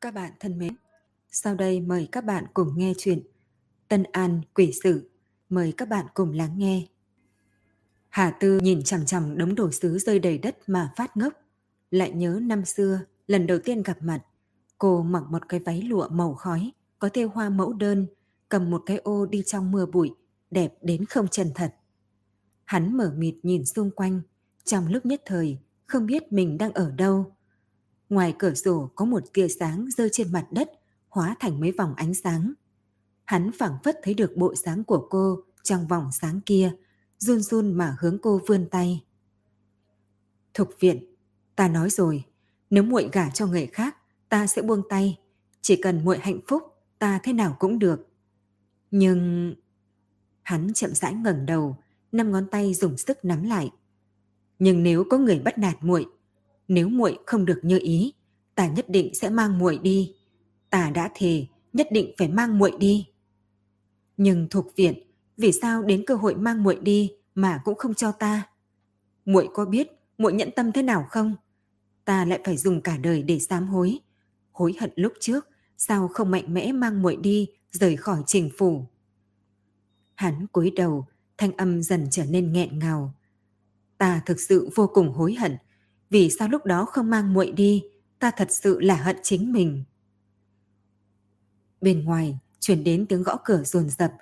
Các bạn thân mến, sau đây mời các bạn cùng nghe chuyện Tân An Quỷ Sử. Mời các bạn cùng lắng nghe. Hà Tư nhìn chằm chằm đống đồ sứ rơi đầy đất mà phát ngốc. Lại nhớ năm xưa, lần đầu tiên gặp mặt, cô mặc một cái váy lụa màu khói, có thêu hoa mẫu đơn, cầm một cái ô đi trong mưa bụi, đẹp đến không chân thật. Hắn mở mịt nhìn xung quanh, trong lúc nhất thời, không biết mình đang ở đâu Ngoài cửa sổ có một tia sáng rơi trên mặt đất, hóa thành mấy vòng ánh sáng. Hắn phảng phất thấy được bộ sáng của cô trong vòng sáng kia, run run mà hướng cô vươn tay. Thục viện, ta nói rồi, nếu muội gả cho người khác, ta sẽ buông tay. Chỉ cần muội hạnh phúc, ta thế nào cũng được. Nhưng... Hắn chậm rãi ngẩng đầu, năm ngón tay dùng sức nắm lại. Nhưng nếu có người bắt nạt muội, nếu muội không được như ý, ta nhất định sẽ mang muội đi. Ta đã thề, nhất định phải mang muội đi. Nhưng thuộc viện, vì sao đến cơ hội mang muội đi mà cũng không cho ta? Muội có biết muội nhẫn tâm thế nào không? Ta lại phải dùng cả đời để sám hối. Hối hận lúc trước, sao không mạnh mẽ mang muội đi rời khỏi trình phủ? Hắn cúi đầu, thanh âm dần trở nên nghẹn ngào. Ta thực sự vô cùng hối hận vì sao lúc đó không mang muội đi, ta thật sự là hận chính mình. Bên ngoài, chuyển đến tiếng gõ cửa rồn rập,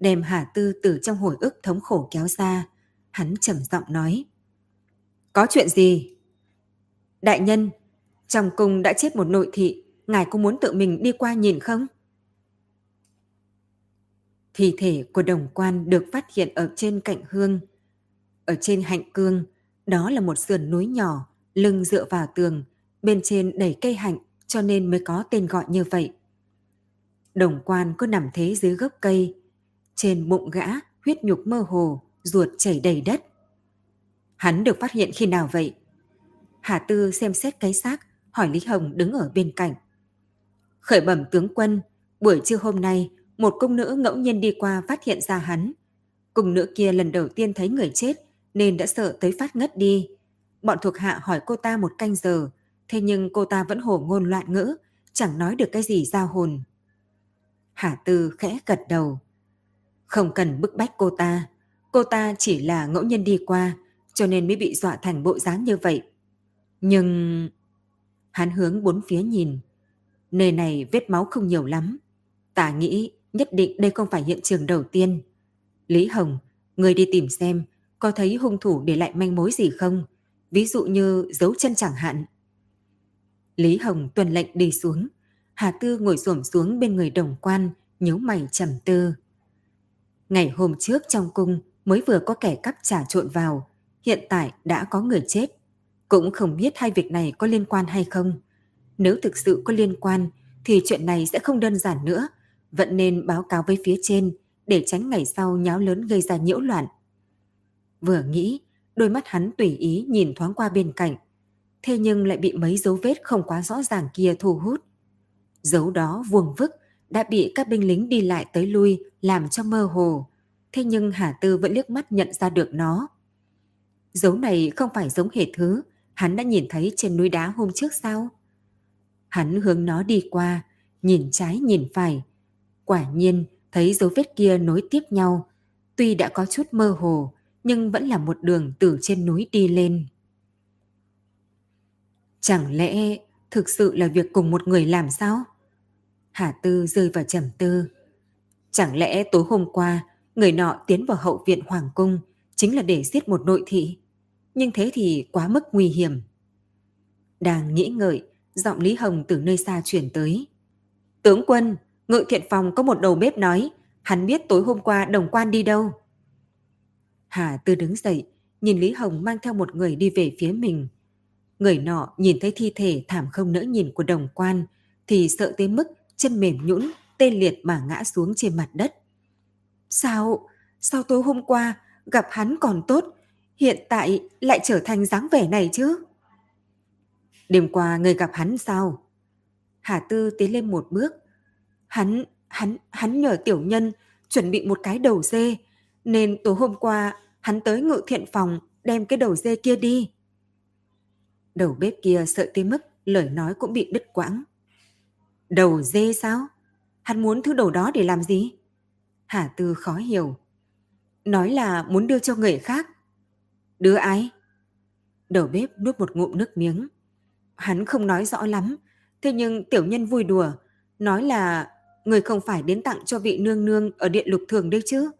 đem Hà Tư từ trong hồi ức thống khổ kéo ra. Hắn trầm giọng nói. Có chuyện gì? Đại nhân, trong cung đã chết một nội thị, ngài có muốn tự mình đi qua nhìn không? Thi thể của đồng quan được phát hiện ở trên cạnh hương. Ở trên hạnh cương, đó là một sườn núi nhỏ, lưng dựa vào tường, bên trên đầy cây hạnh cho nên mới có tên gọi như vậy. Đồng quan cứ nằm thế dưới gốc cây, trên bụng gã huyết nhục mơ hồ, ruột chảy đầy đất. Hắn được phát hiện khi nào vậy? Hà Tư xem xét cái xác, hỏi Lý Hồng đứng ở bên cạnh. Khởi bẩm tướng quân, buổi trưa hôm nay, một cung nữ ngẫu nhiên đi qua phát hiện ra hắn. Cung nữ kia lần đầu tiên thấy người chết nên đã sợ tới phát ngất đi. Bọn thuộc hạ hỏi cô ta một canh giờ, thế nhưng cô ta vẫn hồ ngôn loạn ngữ, chẳng nói được cái gì giao hồn. Hà Tư khẽ gật đầu. Không cần bức bách cô ta, cô ta chỉ là ngẫu nhiên đi qua, cho nên mới bị dọa thành bộ dáng như vậy. Nhưng... Hắn hướng bốn phía nhìn. Nơi này vết máu không nhiều lắm. Tả nghĩ nhất định đây không phải hiện trường đầu tiên. Lý Hồng, người đi tìm xem, có thấy hung thủ để lại manh mối gì không? Ví dụ như dấu chân chẳng hạn. Lý Hồng tuần lệnh đi xuống, Hà Tư ngồi xổm xuống bên người đồng quan, nhíu mày trầm tư. Ngày hôm trước trong cung mới vừa có kẻ cắp trà trộn vào, hiện tại đã có người chết. Cũng không biết hai việc này có liên quan hay không. Nếu thực sự có liên quan thì chuyện này sẽ không đơn giản nữa, vẫn nên báo cáo với phía trên để tránh ngày sau nháo lớn gây ra nhiễu loạn. Vừa nghĩ, Đôi mắt hắn tùy ý nhìn thoáng qua bên cạnh, thế nhưng lại bị mấy dấu vết không quá rõ ràng kia thu hút. Dấu đó vuông vức, đã bị các binh lính đi lại tới lui làm cho mơ hồ, thế nhưng Hà Tư vẫn liếc mắt nhận ra được nó. Dấu này không phải giống hệ thứ hắn đã nhìn thấy trên núi đá hôm trước sao? Hắn hướng nó đi qua, nhìn trái nhìn phải. Quả nhiên thấy dấu vết kia nối tiếp nhau, tuy đã có chút mơ hồ, nhưng vẫn là một đường từ trên núi đi lên. Chẳng lẽ thực sự là việc cùng một người làm sao? Hà Tư rơi vào trầm tư. Chẳng lẽ tối hôm qua người nọ tiến vào hậu viện Hoàng Cung chính là để giết một nội thị? Nhưng thế thì quá mức nguy hiểm. Đang nghĩ ngợi, giọng Lý Hồng từ nơi xa chuyển tới. Tướng quân, ngự thiện phòng có một đầu bếp nói, hắn biết tối hôm qua đồng quan đi đâu. Hà Tư đứng dậy, nhìn Lý Hồng mang theo một người đi về phía mình. Người nọ nhìn thấy thi thể thảm không nỡ nhìn của đồng quan, thì sợ tới mức chân mềm nhũn, tê liệt mà ngã xuống trên mặt đất. Sao? Sao tối hôm qua gặp hắn còn tốt, hiện tại lại trở thành dáng vẻ này chứ? Đêm qua người gặp hắn sao? Hà Tư tiến lên một bước. Hắn, hắn, hắn nhờ tiểu nhân chuẩn bị một cái đầu dê, nên tối hôm qua hắn tới ngự thiện phòng đem cái đầu dê kia đi. Đầu bếp kia sợ tới mức lời nói cũng bị đứt quãng. Đầu dê sao? Hắn muốn thứ đồ đó để làm gì? Hà Tư khó hiểu. Nói là muốn đưa cho người khác. Đưa ai? Đầu bếp nuốt một ngụm nước miếng. Hắn không nói rõ lắm, thế nhưng tiểu nhân vui đùa, nói là người không phải đến tặng cho vị nương nương ở điện lục thường đấy chứ.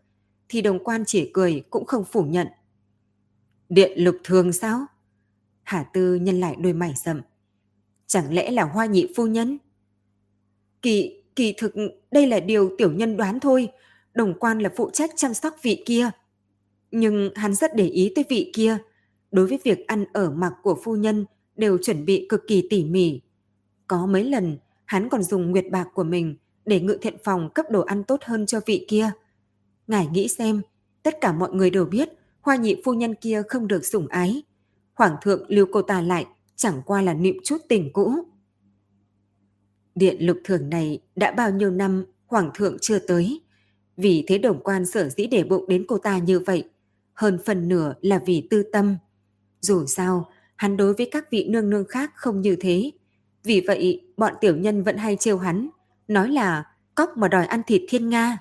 Thì đồng quan chỉ cười cũng không phủ nhận. Điện lục thường sao? Hà Tư nhân lại đôi mày rậm. Chẳng lẽ là hoa nhị phu nhân? Kỳ, kỳ thực đây là điều tiểu nhân đoán thôi. Đồng quan là phụ trách chăm sóc vị kia. Nhưng hắn rất để ý tới vị kia. Đối với việc ăn ở mặc của phu nhân đều chuẩn bị cực kỳ tỉ mỉ. Có mấy lần hắn còn dùng nguyệt bạc của mình để ngự thiện phòng cấp đồ ăn tốt hơn cho vị kia. Ngài nghĩ xem, tất cả mọi người đều biết hoa nhị phu nhân kia không được sủng ái. Hoàng thượng lưu cô ta lại chẳng qua là niệm chút tình cũ. Điện lục thường này đã bao nhiêu năm hoàng thượng chưa tới. Vì thế đồng quan sở dĩ để bụng đến cô ta như vậy, hơn phần nửa là vì tư tâm. Dù sao, hắn đối với các vị nương nương khác không như thế. Vì vậy, bọn tiểu nhân vẫn hay trêu hắn, nói là cóc mà đòi ăn thịt thiên Nga.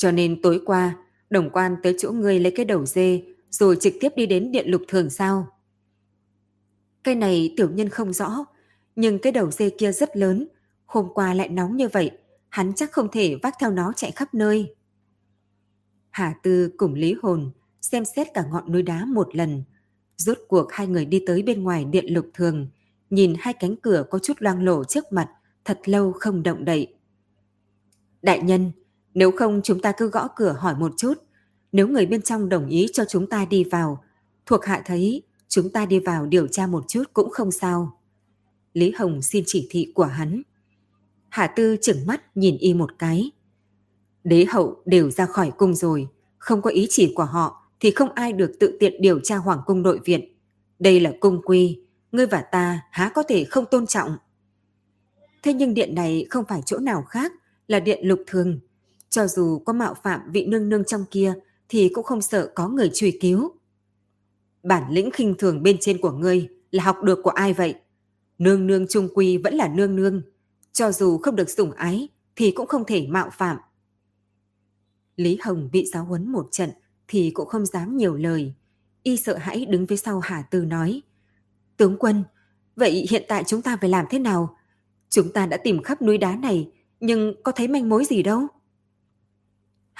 Cho nên tối qua, đồng quan tới chỗ ngươi lấy cái đầu dê, rồi trực tiếp đi đến điện lục thường sao. Cái này tiểu nhân không rõ, nhưng cái đầu dê kia rất lớn, hôm qua lại nóng như vậy, hắn chắc không thể vác theo nó chạy khắp nơi. Hà Tư cùng Lý Hồn xem xét cả ngọn núi đá một lần. Rốt cuộc hai người đi tới bên ngoài điện lục thường, nhìn hai cánh cửa có chút loang lổ trước mặt, thật lâu không động đậy. Đại nhân, nếu không chúng ta cứ gõ cửa hỏi một chút. Nếu người bên trong đồng ý cho chúng ta đi vào, thuộc hạ thấy chúng ta đi vào điều tra một chút cũng không sao. Lý Hồng xin chỉ thị của hắn. Hạ Tư chừng mắt nhìn y một cái. Đế hậu đều ra khỏi cung rồi, không có ý chỉ của họ thì không ai được tự tiện điều tra hoàng cung nội viện. Đây là cung quy, ngươi và ta há có thể không tôn trọng. Thế nhưng điện này không phải chỗ nào khác, là điện lục thường. Cho dù có mạo phạm vị nương nương trong kia thì cũng không sợ có người truy cứu. Bản lĩnh khinh thường bên trên của ngươi là học được của ai vậy? Nương nương trung quy vẫn là nương nương. Cho dù không được sủng ái thì cũng không thể mạo phạm. Lý Hồng bị giáo huấn một trận thì cũng không dám nhiều lời. Y sợ hãi đứng phía sau Hà Tư nói. Tướng quân, vậy hiện tại chúng ta phải làm thế nào? Chúng ta đã tìm khắp núi đá này, nhưng có thấy manh mối gì đâu?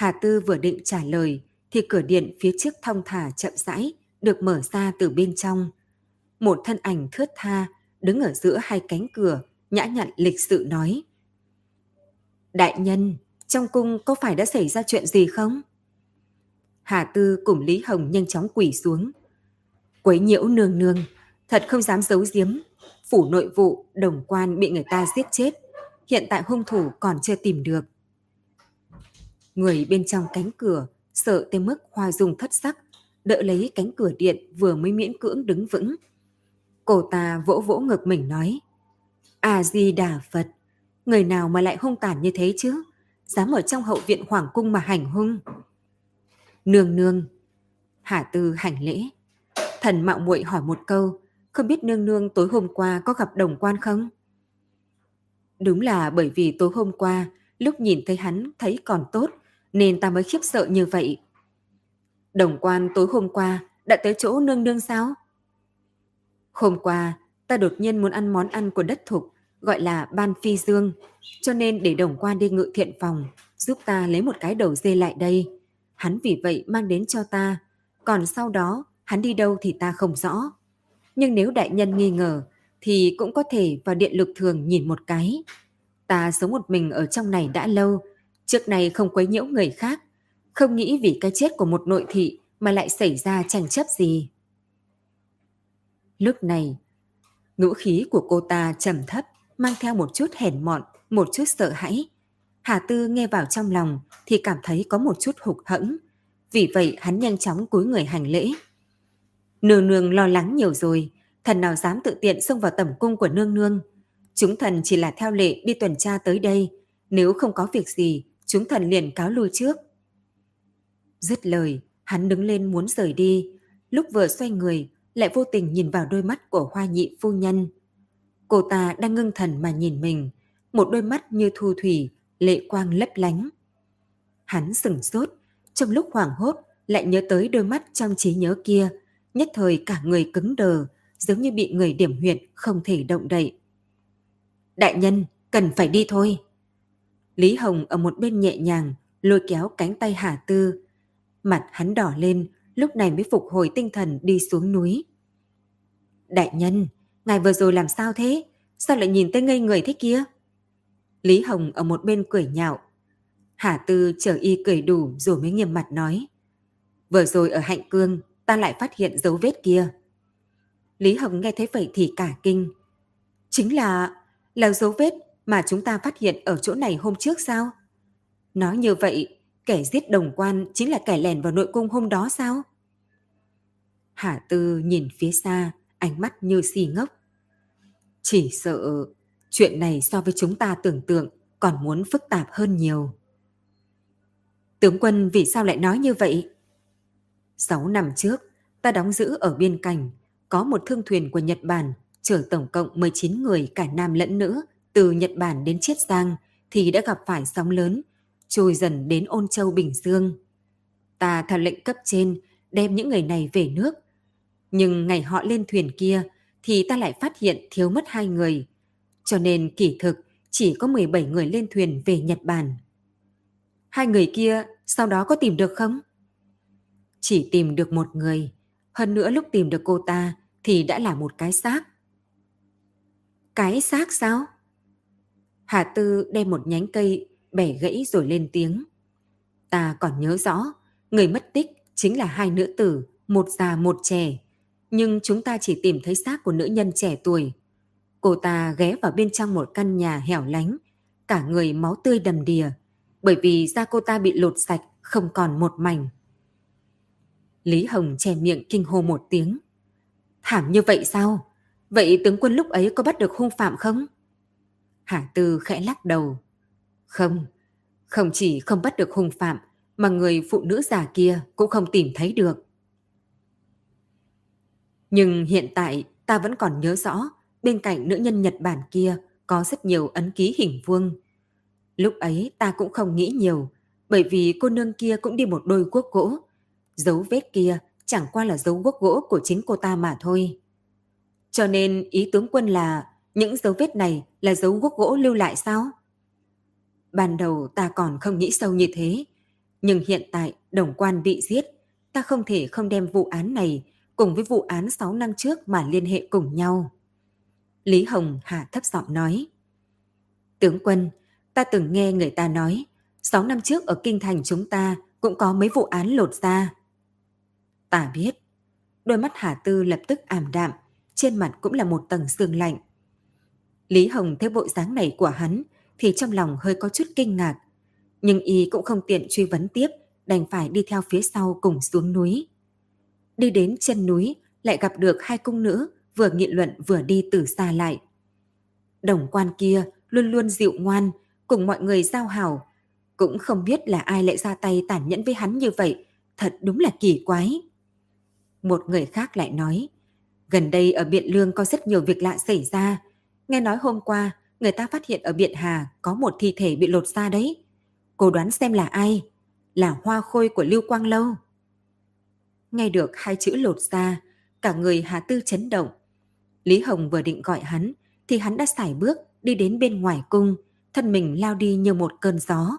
Hà Tư vừa định trả lời, thì cửa điện phía trước thong thả chậm rãi, được mở ra từ bên trong. Một thân ảnh thướt tha, đứng ở giữa hai cánh cửa, nhã nhặn lịch sự nói. Đại nhân, trong cung có phải đã xảy ra chuyện gì không? Hà Tư cùng Lý Hồng nhanh chóng quỳ xuống. Quấy nhiễu nương nương, thật không dám giấu giếm. Phủ nội vụ, đồng quan bị người ta giết chết. Hiện tại hung thủ còn chưa tìm được. Người bên trong cánh cửa sợ tới mức hoa dung thất sắc, đỡ lấy cánh cửa điện vừa mới miễn cưỡng đứng vững. Cô ta vỗ vỗ ngực mình nói, A-di-đà Phật, người nào mà lại hung tàn như thế chứ? Dám ở trong hậu viện hoàng cung mà hành hung. Nương nương. Hà Tư hành lễ. Thần mạo muội hỏi một câu, không biết nương nương tối hôm qua có gặp đồng quan không? Đúng là bởi vì tối hôm qua, lúc nhìn thấy hắn thấy còn tốt, nên ta mới khiếp sợ như vậy. Đồng quan tối hôm qua đã tới chỗ nương nương sao? Hôm qua, ta đột nhiên muốn ăn món ăn của đất thục, gọi là ban phi dương, cho nên để đồng quan đi ngự thiện phòng, giúp ta lấy một cái đầu dê lại đây. Hắn vì vậy mang đến cho ta, còn sau đó hắn đi đâu thì ta không rõ. Nhưng nếu đại nhân nghi ngờ, thì cũng có thể vào điện lực thường nhìn một cái. Ta sống một mình ở trong này đã lâu, trước này không quấy nhiễu người khác, không nghĩ vì cái chết của một nội thị mà lại xảy ra tranh chấp gì. Lúc này, ngữ khí của cô ta trầm thấp, mang theo một chút hèn mọn, một chút sợ hãi. Hà Tư nghe vào trong lòng thì cảm thấy có một chút hụt hẫng. Vì vậy hắn nhanh chóng cúi người hành lễ. Nương nương lo lắng nhiều rồi, thần nào dám tự tiện xông vào tẩm cung của nương nương. Chúng thần chỉ là theo lệ đi tuần tra tới đây, nếu không có việc gì, chúng thần liền cáo lui trước. Dứt lời, hắn đứng lên muốn rời đi, lúc vừa xoay người, lại vô tình nhìn vào đôi mắt của hoa nhị phu nhân. Cô ta đang ngưng thần mà nhìn mình, một đôi mắt như thu thủy, lệ quang lấp lánh. Hắn sừng sốt, trong lúc hoảng hốt lại nhớ tới đôi mắt trong trí nhớ kia, nhất thời cả người cứng đờ, giống như bị người điểm huyệt không thể động đậy. Đại nhân, cần phải đi thôi. Lý Hồng ở một bên nhẹ nhàng, lôi kéo cánh tay Hà Tư. Mặt hắn đỏ lên, lúc này mới phục hồi tinh thần đi xuống núi. Đại nhân, ngài vừa rồi làm sao thế? Sao lại nhìn tới ngây người thế kia? Lý Hồng ở một bên cười nhạo. Hà Tư chờ y cười đủ rồi mới nghiêm mặt nói. Vừa rồi ở Hạnh Cương, ta lại phát hiện dấu vết kia. Lý Hồng nghe thấy vậy thì cả kinh. Chính là, là dấu vết mà chúng ta phát hiện ở chỗ này hôm trước sao? Nói như vậy, kẻ giết đồng quan chính là kẻ lèn vào nội cung hôm đó sao? Hà Tư nhìn phía xa, ánh mắt như xì ngốc. Chỉ sợ chuyện này so với chúng ta tưởng tượng còn muốn phức tạp hơn nhiều. Tướng quân vì sao lại nói như vậy? Sáu năm trước, ta đóng giữ ở biên cảnh, có một thương thuyền của Nhật Bản chở tổng cộng 19 người cả nam lẫn nữ từ Nhật Bản đến Chiết Giang thì đã gặp phải sóng lớn, trôi dần đến Ôn Châu Bình Dương. Ta theo lệnh cấp trên đem những người này về nước. Nhưng ngày họ lên thuyền kia thì ta lại phát hiện thiếu mất hai người. Cho nên kỷ thực chỉ có 17 người lên thuyền về Nhật Bản. Hai người kia sau đó có tìm được không? Chỉ tìm được một người. Hơn nữa lúc tìm được cô ta thì đã là một cái xác. Cái xác sao? Hà Tư đem một nhánh cây bẻ gãy rồi lên tiếng. Ta còn nhớ rõ, người mất tích chính là hai nữ tử, một già một trẻ. Nhưng chúng ta chỉ tìm thấy xác của nữ nhân trẻ tuổi. Cô ta ghé vào bên trong một căn nhà hẻo lánh, cả người máu tươi đầm đìa, bởi vì da cô ta bị lột sạch, không còn một mảnh. Lý Hồng che miệng kinh hô một tiếng. Thảm như vậy sao? Vậy tướng quân lúc ấy có bắt được hung phạm không? Hà Tư khẽ lắc đầu. Không, không chỉ không bắt được hung phạm, mà người phụ nữ già kia cũng không tìm thấy được. Nhưng hiện tại ta vẫn còn nhớ rõ, bên cạnh nữ nhân Nhật Bản kia có rất nhiều ấn ký hình vuông. Lúc ấy ta cũng không nghĩ nhiều, bởi vì cô nương kia cũng đi một đôi quốc gỗ. Dấu vết kia chẳng qua là dấu quốc gỗ của chính cô ta mà thôi. Cho nên ý tướng quân là những dấu vết này là dấu guốc gỗ lưu lại sao? Ban đầu ta còn không nghĩ sâu như thế, nhưng hiện tại đồng quan bị giết, ta không thể không đem vụ án này cùng với vụ án 6 năm trước mà liên hệ cùng nhau. Lý Hồng hạ thấp giọng nói. Tướng quân, ta từng nghe người ta nói, 6 năm trước ở Kinh Thành chúng ta cũng có mấy vụ án lột ra. Ta biết. Đôi mắt Hà Tư lập tức ảm đạm, trên mặt cũng là một tầng sương lạnh. Lý Hồng thấy bộ dáng này của hắn thì trong lòng hơi có chút kinh ngạc. Nhưng y cũng không tiện truy vấn tiếp, đành phải đi theo phía sau cùng xuống núi. Đi đến chân núi, lại gặp được hai cung nữ vừa nghị luận vừa đi từ xa lại. Đồng quan kia luôn luôn dịu ngoan, cùng mọi người giao hảo. Cũng không biết là ai lại ra tay tàn nhẫn với hắn như vậy, thật đúng là kỳ quái. Một người khác lại nói, gần đây ở Biện Lương có rất nhiều việc lạ xảy ra, Nghe nói hôm qua, người ta phát hiện ở Biện Hà có một thi thể bị lột ra đấy. Cô đoán xem là ai? Là hoa khôi của Lưu Quang Lâu. Nghe được hai chữ lột ra, cả người Hà Tư chấn động. Lý Hồng vừa định gọi hắn, thì hắn đã xài bước đi đến bên ngoài cung, thân mình lao đi như một cơn gió.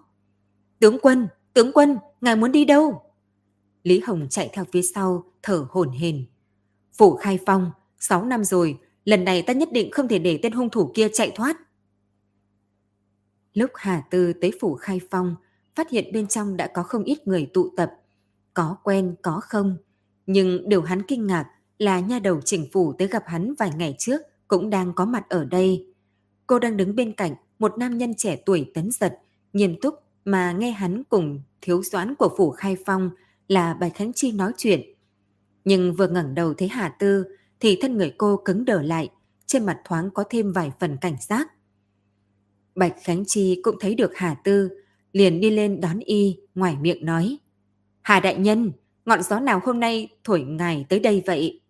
Tướng quân, tướng quân, ngài muốn đi đâu? Lý Hồng chạy theo phía sau, thở hổn hển. Phủ Khai Phong, 6 năm rồi, lần này ta nhất định không thể để tên hung thủ kia chạy thoát. Lúc Hà Tư tới phủ khai phong, phát hiện bên trong đã có không ít người tụ tập. Có quen, có không. Nhưng điều hắn kinh ngạc là nha đầu chỉnh phủ tới gặp hắn vài ngày trước cũng đang có mặt ở đây. Cô đang đứng bên cạnh một nam nhân trẻ tuổi tấn giật, nghiêm túc mà nghe hắn cùng thiếu doãn của phủ khai phong là bài Khánh Chi nói chuyện. Nhưng vừa ngẩng đầu thấy Hà Tư thì thân người cô cứng đờ lại, trên mặt thoáng có thêm vài phần cảnh giác. Bạch Khánh Chi cũng thấy được Hà Tư, liền đi lên đón y, ngoài miệng nói. Hà Đại Nhân, ngọn gió nào hôm nay thổi ngài tới đây vậy?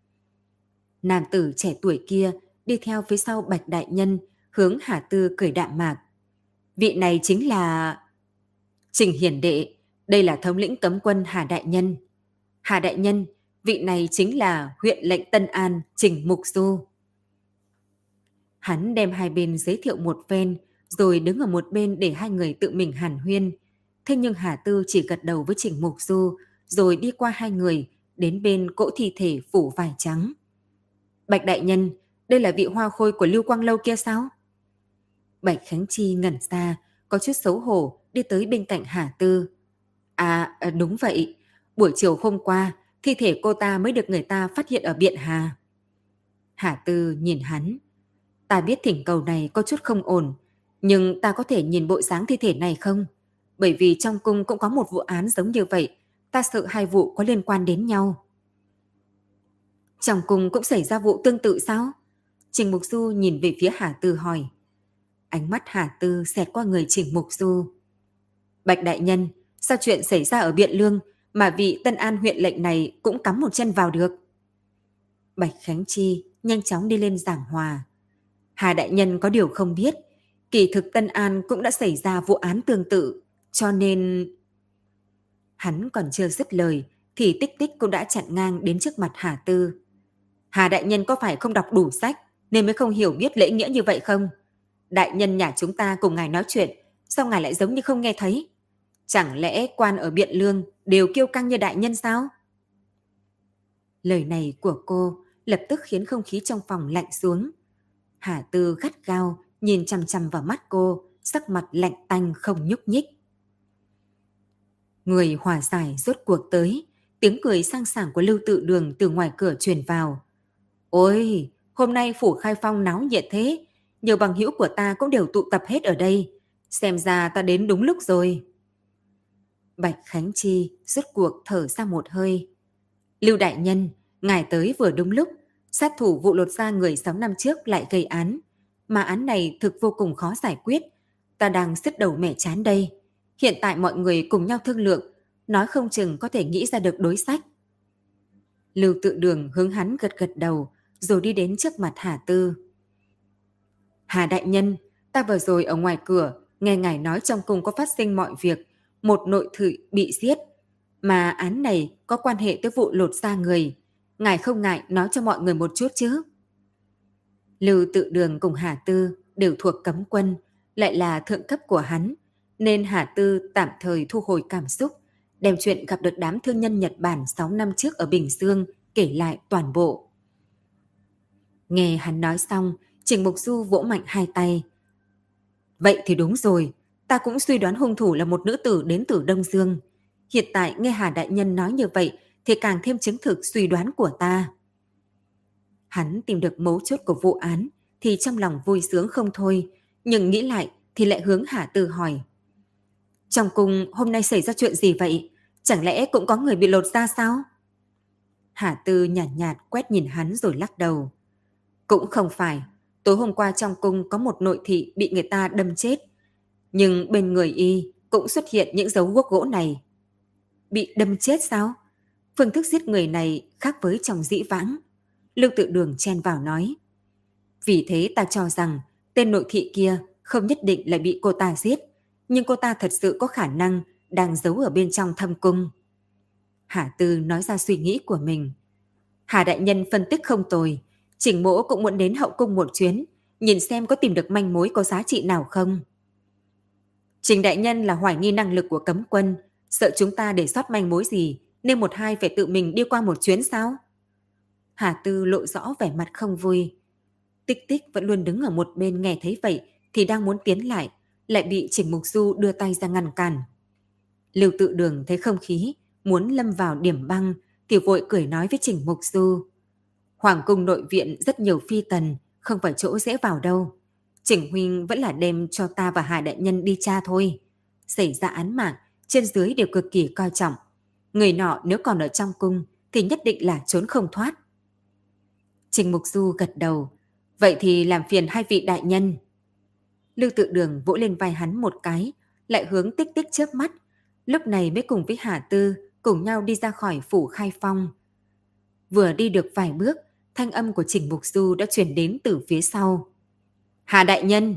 Nam tử trẻ tuổi kia đi theo phía sau Bạch Đại Nhân, hướng Hà Tư cười đạm mạc. Vị này chính là... Trình Hiển Đệ, đây là thống lĩnh cấm quân Hà Đại Nhân. Hà Đại Nhân, vị này chính là huyện lệnh Tân An, Trình Mục Du. Hắn đem hai bên giới thiệu một phen, rồi đứng ở một bên để hai người tự mình hàn huyên. Thế nhưng Hà Tư chỉ gật đầu với Trình Mục Du, rồi đi qua hai người, đến bên cỗ thi thể phủ vải trắng. Bạch Đại Nhân, đây là vị hoa khôi của Lưu Quang Lâu kia sao? Bạch Khánh Chi ngẩn ra, có chút xấu hổ, đi tới bên cạnh Hà Tư. À, à, đúng vậy. Buổi chiều hôm qua, thi thể cô ta mới được người ta phát hiện ở Biện Hà. Hà Tư nhìn hắn. Ta biết thỉnh cầu này có chút không ổn, nhưng ta có thể nhìn bộ dáng thi thể này không? Bởi vì trong cung cũng có một vụ án giống như vậy, ta sợ hai vụ có liên quan đến nhau. Trong cung cũng xảy ra vụ tương tự sao? Trình Mục Du nhìn về phía Hà Tư hỏi. Ánh mắt Hà Tư xẹt qua người Trình Mục Du. Bạch Đại Nhân, sao chuyện xảy ra ở Biện Lương mà vị Tân An huyện lệnh này cũng cắm một chân vào được? Bạch Khánh Chi nhanh chóng đi lên giảng hòa. Hà Đại Nhân có điều không biết, kỳ thực Tân An cũng đã xảy ra vụ án tương tự, cho nên... Hắn còn chưa dứt lời, thì tích tích cũng đã chặn ngang đến trước mặt Hà Tư. Hà Đại Nhân có phải không đọc đủ sách, nên mới không hiểu biết lễ nghĩa như vậy không? Đại nhân nhà chúng ta cùng ngài nói chuyện, sao ngài lại giống như không nghe thấy? Chẳng lẽ quan ở Biện Lương đều kiêu căng như đại nhân sao? Lời này của cô lập tức khiến không khí trong phòng lạnh xuống. Hà Tư gắt gao nhìn chằm chằm vào mắt cô, sắc mặt lạnh tanh không nhúc nhích. Người hòa giải rốt cuộc tới, tiếng cười sang sảng của Lưu Tự Đường từ ngoài cửa truyền vào. Ôi, hôm nay phủ khai phong náo nhiệt thế, nhiều bằng hữu của ta cũng đều tụ tập hết ở đây. Xem ra ta đến đúng lúc rồi. Bạch Khánh Chi rút cuộc thở ra một hơi. Lưu Đại Nhân, ngài tới vừa đúng lúc, sát thủ vụ lột ra người 6 năm trước lại gây án. Mà án này thực vô cùng khó giải quyết. Ta đang sứt đầu mẻ chán đây. Hiện tại mọi người cùng nhau thương lượng, nói không chừng có thể nghĩ ra được đối sách. Lưu tự đường hướng hắn gật gật đầu, rồi đi đến trước mặt Hà Tư. Hà Đại Nhân, ta vừa rồi ở ngoài cửa, nghe ngài nói trong cung có phát sinh mọi việc, một nội thự bị giết. Mà án này có quan hệ tới vụ lột da người. Ngài không ngại nói cho mọi người một chút chứ? Lưu tự đường cùng Hà Tư đều thuộc cấm quân, lại là thượng cấp của hắn, nên Hà Tư tạm thời thu hồi cảm xúc, đem chuyện gặp được đám thương nhân Nhật Bản 6 năm trước ở Bình Dương kể lại toàn bộ. Nghe hắn nói xong, Trình Mục Du vỗ mạnh hai tay. Vậy thì đúng rồi, ta cũng suy đoán hung thủ là một nữ tử đến từ Đông Dương. Hiện tại nghe Hà Đại Nhân nói như vậy thì càng thêm chứng thực suy đoán của ta. Hắn tìm được mấu chốt của vụ án thì trong lòng vui sướng không thôi, nhưng nghĩ lại thì lại hướng Hà Tư hỏi. Trong cung hôm nay xảy ra chuyện gì vậy? Chẳng lẽ cũng có người bị lột ra sao? Hà Tư nhàn nhạt, nhạt quét nhìn hắn rồi lắc đầu. Cũng không phải, tối hôm qua trong cung có một nội thị bị người ta đâm chết. Nhưng bên người y cũng xuất hiện những dấu guốc gỗ này. Bị đâm chết sao? Phương thức giết người này khác với trong dĩ vãng. Lưu tự đường chen vào nói. Vì thế ta cho rằng tên nội thị kia không nhất định là bị cô ta giết, nhưng cô ta thật sự có khả năng đang giấu ở bên trong thâm cung. Hà Tư nói ra suy nghĩ của mình. Hà Đại Nhân phân tích không tồi, chỉnh mỗ cũng muốn đến hậu cung một chuyến, nhìn xem có tìm được manh mối có giá trị nào không. Trình Đại Nhân là hoài nghi năng lực của cấm quân, sợ chúng ta để sót manh mối gì, nên một hai phải tự mình đi qua một chuyến sao? Hà Tư lộ rõ vẻ mặt không vui. Tích tích vẫn luôn đứng ở một bên nghe thấy vậy thì đang muốn tiến lại, lại bị Trình Mục Du đưa tay ra ngăn cản. Lưu tự đường thấy không khí, muốn lâm vào điểm băng, thì vội cười nói với Trình Mục Du. Hoàng cung nội viện rất nhiều phi tần, không phải chỗ dễ vào đâu. Trình huynh vẫn là đem cho ta và Hà Đại Nhân đi cha thôi. Xảy ra án mạng, trên dưới đều cực kỳ coi trọng. Người nọ nếu còn ở trong cung thì nhất định là trốn không thoát. Trình Mục Du gật đầu. Vậy thì làm phiền hai vị đại nhân. Lưu tự đường vỗ lên vai hắn một cái, lại hướng tích tích trước mắt. Lúc này mới cùng với Hà Tư cùng nhau đi ra khỏi phủ khai phong. Vừa đi được vài bước thanh âm của Trình Mục Du đã truyền đến từ phía sau. Hà đại nhân!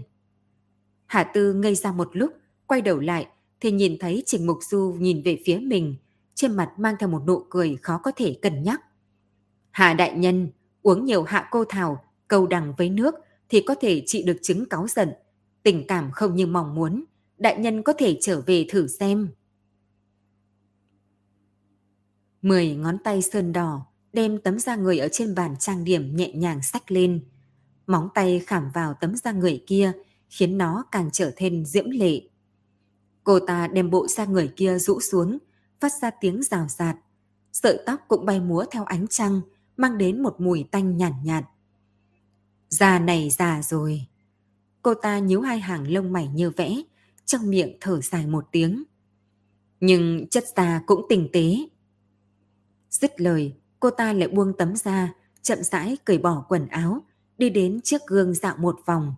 Hà Tư ngây ra một lúc, quay đầu lại thì nhìn thấy Trình Mục Du nhìn về phía mình, trên mặt mang theo một nụ cười khó có thể cân nhắc. Hà đại nhân, uống nhiều hạ cô thảo, câu đằng với nước thì có thể trị được chứng cáu giận. Tình cảm không như mong muốn, đại nhân có thể trở về thử xem. Mười ngón tay sơn đỏ đem tấm da người ở trên bàn trang điểm nhẹ nhàng sách lên. Móng tay khảm vào tấm da người kia khiến nó càng trở thêm diễm lệ. Cô ta đem bộ da người kia rũ xuống, phát ra tiếng rào rạt. Sợi tóc cũng bay múa theo ánh trăng, mang đến một mùi tanh nhàn nhạt, nhạt. Da này già rồi. Cô ta nhíu hai hàng lông mày như vẽ, trong miệng thở dài một tiếng. Nhưng chất da cũng tinh tế. Dứt lời, cô ta lại buông tấm da, chậm rãi cởi bỏ quần áo, đi đến trước gương dạo một vòng.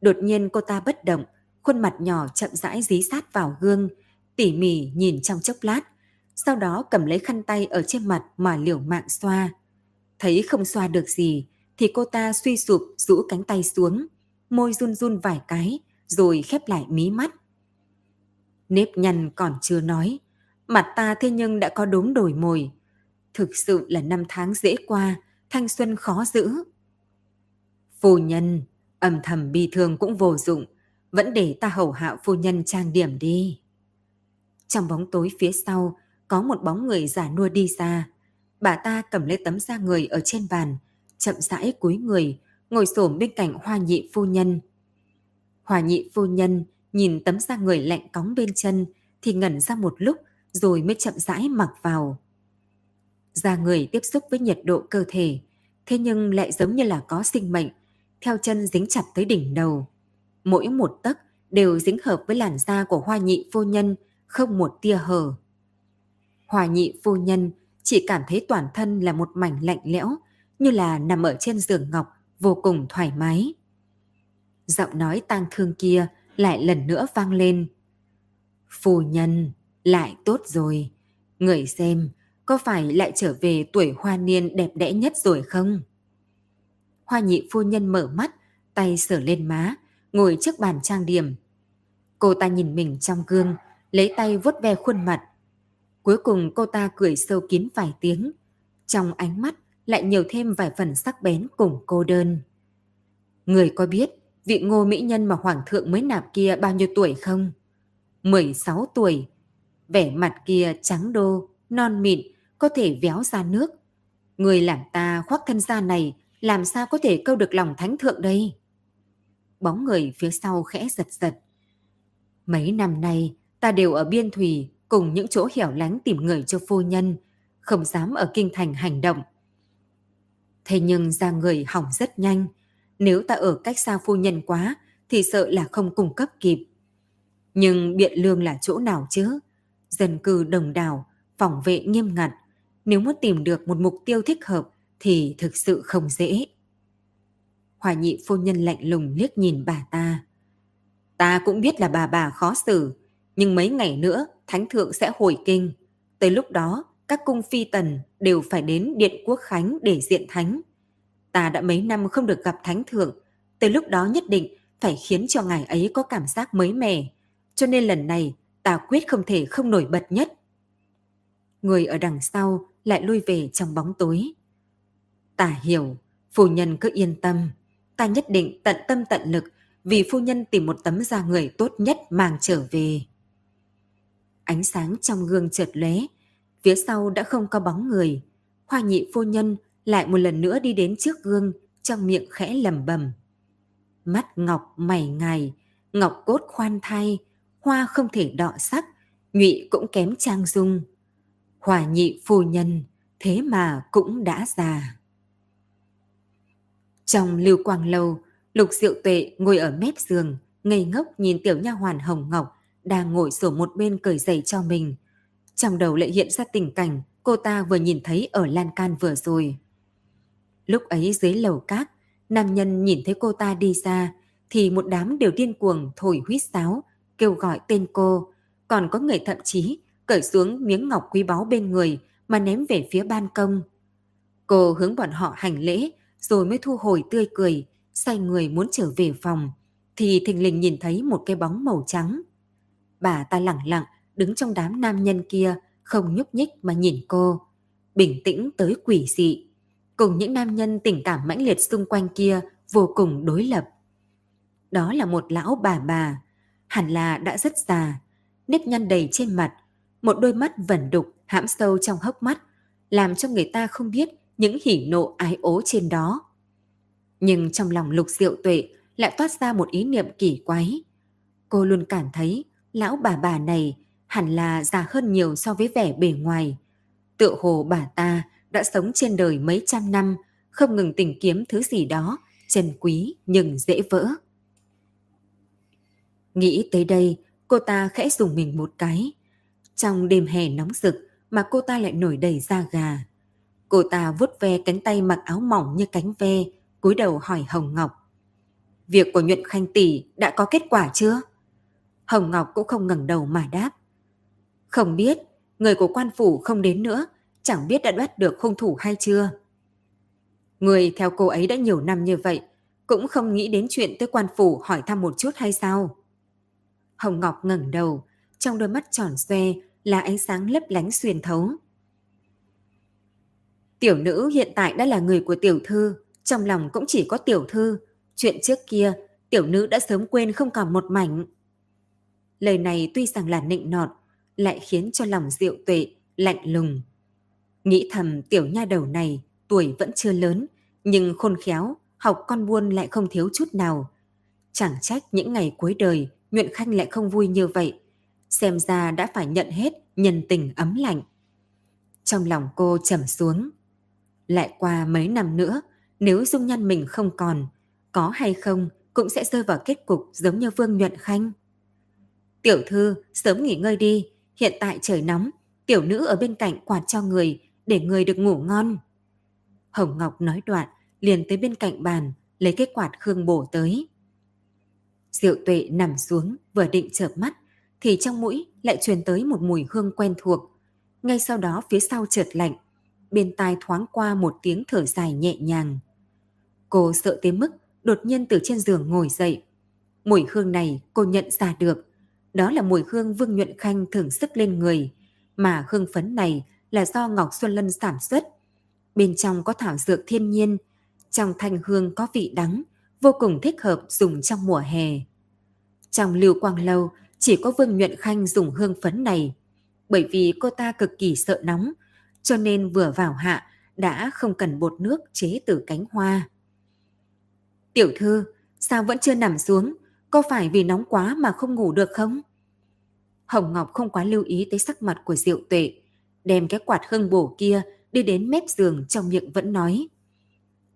Đột nhiên cô ta bất động, khuôn mặt nhỏ chậm rãi dí sát vào gương, tỉ mỉ nhìn trong chốc lát, sau đó cầm lấy khăn tay ở trên mặt mà liều mạng xoa. Thấy không xoa được gì, thì cô ta suy sụp rũ cánh tay xuống, môi run run vài cái, rồi khép lại mí mắt. Nếp nhăn còn chưa nói, mặt ta thế nhưng đã có đốm đổi mồi. Thực sự là năm tháng dễ qua, thanh xuân khó giữ. Phu nhân, âm thầm bi thương cũng vô dụng, vẫn để ta hầu hạ phu nhân trang điểm đi. Trong bóng tối phía sau, có một bóng người giả nua đi ra. Bà ta cầm lấy tấm da người ở trên bàn, chậm rãi cúi người, ngồi xổm bên cạnh hoa nhị phu nhân. Hoa nhị phu nhân nhìn tấm da người lạnh cóng bên chân thì ngẩn ra một lúc rồi mới chậm rãi mặc vào. Da người tiếp xúc với nhiệt độ cơ thể, thế nhưng lại giống như là có sinh mệnh, theo chân dính chặt tới đỉnh đầu. Mỗi một tấc đều dính hợp với làn da của hoa nhị phu nhân, không một tia hở. Hoa nhị phu nhân chỉ cảm thấy toàn thân là một mảnh lạnh lẽo, như là nằm ở trên giường ngọc, vô cùng thoải mái. Giọng nói tang thương kia lại lần nữa vang lên. Phu nhân, lại tốt rồi. Người xem, có phải lại trở về tuổi hoa niên đẹp đẽ nhất rồi không? Hoa nhị phu nhân mở mắt, tay sờ lên má, ngồi trước bàn trang điểm. Cô ta nhìn mình trong gương, lấy tay vuốt ve khuôn mặt. Cuối cùng cô ta cười sâu kín vài tiếng. Trong ánh mắt lại nhiều thêm vài phần sắc bén cùng cô đơn. Người có biết vị ngô mỹ nhân mà hoàng thượng mới nạp kia bao nhiêu tuổi không? 16 tuổi. Vẻ mặt kia trắng đô, non mịn, có thể véo ra nước. Người làm ta khoác thân da này làm sao có thể câu được lòng thánh thượng đây? Bóng người phía sau khẽ giật giật. Mấy năm nay, ta đều ở biên thủy cùng những chỗ hẻo lánh tìm người cho phu nhân, không dám ở kinh thành hành động. Thế nhưng ra người hỏng rất nhanh, nếu ta ở cách xa phu nhân quá thì sợ là không cung cấp kịp. Nhưng Biện Lương là chỗ nào chứ? Dân cư đồng đảo, phòng vệ nghiêm ngặt. Nếu muốn tìm được một mục tiêu thích hợp thì thực sự không dễ. Hòa nhị phu nhân lạnh lùng liếc nhìn bà ta. Ta cũng biết là bà bà khó xử, nhưng mấy ngày nữa thánh thượng sẽ hồi kinh. Tới lúc đó, các cung phi tần đều phải đến Điện Quốc Khánh để diện thánh. Ta đã mấy năm không được gặp thánh thượng, tới lúc đó nhất định phải khiến cho ngài ấy có cảm giác mới mẻ. Cho nên lần này ta quyết không thể không nổi bật nhất. Người ở đằng sau lại lui về trong bóng tối. Ta hiểu, phu nhân cứ yên tâm, ta nhất định tận tâm tận lực vì phu nhân tìm một tấm da người tốt nhất mang trở về. Ánh sáng trong gương chợt lóe, phía sau đã không có bóng người. Hoa nhị phu nhân lại một lần nữa đi đến trước gương, trong miệng khẽ lẩm bẩm. Mắt ngọc mày ngài, ngọc cốt khoan thai, hoa không thể đọ sắc, nhụy cũng kém trang dung. Hòa nhị phu nhân, thế mà cũng đã già. Trong lưu quang lâu, lục diệu tuệ ngồi ở mép giường, ngây ngốc nhìn tiểu nha hoàn hồng ngọc đang ngồi sổ một bên cởi giày cho mình. Trong đầu lại hiện ra tình cảnh cô ta vừa nhìn thấy ở lan can vừa rồi. Lúc ấy dưới lầu cát, nam nhân nhìn thấy cô ta đi ra, thì một đám đều điên cuồng thổi huýt sáo, kêu gọi tên cô. Còn có người thậm chí cởi xuống miếng ngọc quý báu bên người mà ném về phía ban công. Cô hướng bọn họ hành lễ, rồi mới thu hồi tươi cười, xoay người muốn trở về phòng, thì thình lình nhìn thấy một cái bóng màu trắng. Bà ta lặng lặng đứng trong đám nam nhân kia, không nhúc nhích mà nhìn cô, bình tĩnh tới quỷ dị. Cùng những nam nhân tình cảm mãnh liệt xung quanh kia vô cùng đối lập. Đó là một lão bà bà, hẳn là đã rất già, nếp nhăn đầy trên mặt, một đôi mắt vẩn đục hãm sâu trong hốc mắt, làm cho người ta không biết những hỉ nộ ái ố trên đó. Nhưng trong lòng lục diệu tuệ lại toát ra một ý niệm kỳ quái. Cô luôn cảm thấy lão bà bà này hẳn là già hơn nhiều so với vẻ bề ngoài. Tựa hồ bà ta đã sống trên đời mấy trăm năm, không ngừng tìm kiếm thứ gì đó, trần quý nhưng dễ vỡ. Nghĩ tới đây, cô ta khẽ dùng mình một cái. Trong đêm hè nóng rực mà cô ta lại nổi đầy da gà. Cô ta vuốt ve cánh tay mặc áo mỏng như cánh ve, cúi đầu hỏi Hồng Ngọc. Việc của nhuận khanh tỷ đã có kết quả chưa? Hồng Ngọc cũng không ngẩng đầu mà đáp. Không biết, người của quan phủ không đến nữa, chẳng biết đã bắt được hung thủ hay chưa. Người theo cô ấy đã nhiều năm như vậy, cũng không nghĩ đến chuyện tới quan phủ hỏi thăm một chút hay sao? Hồng Ngọc ngẩng đầu, trong đôi mắt tròn xoe là ánh sáng lấp lánh xuyên thấu. Tiểu nữ hiện tại đã là người của tiểu thư, trong lòng cũng chỉ có tiểu thư. Chuyện trước kia, tiểu nữ đã sớm quên không còn một mảnh. Lời này tuy rằng là nịnh nọt, lại khiến cho lòng diệu tuệ lạnh lùng. Nghĩ thầm tiểu nha đầu này tuổi vẫn chưa lớn, nhưng khôn khéo, học con buôn lại không thiếu chút nào. Chẳng trách những ngày cuối đời, Nhuận Khanh lại không vui như vậy. Xem ra đã phải nhận hết nhân tình ấm lạnh. Trong lòng cô trầm xuống. Lại qua mấy năm nữa, nếu dung nhan mình không còn, có hay không cũng sẽ rơi vào kết cục giống như Vương Nhuận Khanh. Tiểu thư, sớm nghỉ ngơi đi, hiện tại trời nóng, tiểu nữ ở bên cạnh quạt cho người, để người được ngủ ngon. Hồng Ngọc nói đoạn, liền tới bên cạnh bàn, lấy cái quạt khương bổ tới. Diệu tuệ nằm xuống, vừa định chợp mắt, thì trong mũi lại truyền tới một mùi hương quen thuộc. Ngay sau đó phía sau chợt lạnh, bên tai thoáng qua một tiếng thở dài nhẹ nhàng. Cô sợ tới mức đột nhiên từ trên giường ngồi dậy. Mùi hương này cô nhận ra được. Đó là mùi hương Vương Nhuận Khanh thưởng sức lên người, mà hương phấn này là do Ngọc Xuân Lân sản xuất. Bên trong có thảo dược thiên nhiên, trong thanh hương có vị đắng, vô cùng thích hợp dùng trong mùa hè. Trong lưu quang lâu, chỉ có Vương Nhuận Khanh dùng hương phấn này, bởi vì cô ta cực kỳ sợ nóng, cho nên vừa vào hạ đã không cần bột nước chế từ cánh hoa. Tiểu thư, sao vẫn chưa nằm xuống? Có phải vì nóng quá mà không ngủ được không? Hồng Ngọc không quá lưu ý tới sắc mặt của Diệu Tuệ, đem cái quạt hương bổ kia đi đến mép giường trong miệng vẫn nói.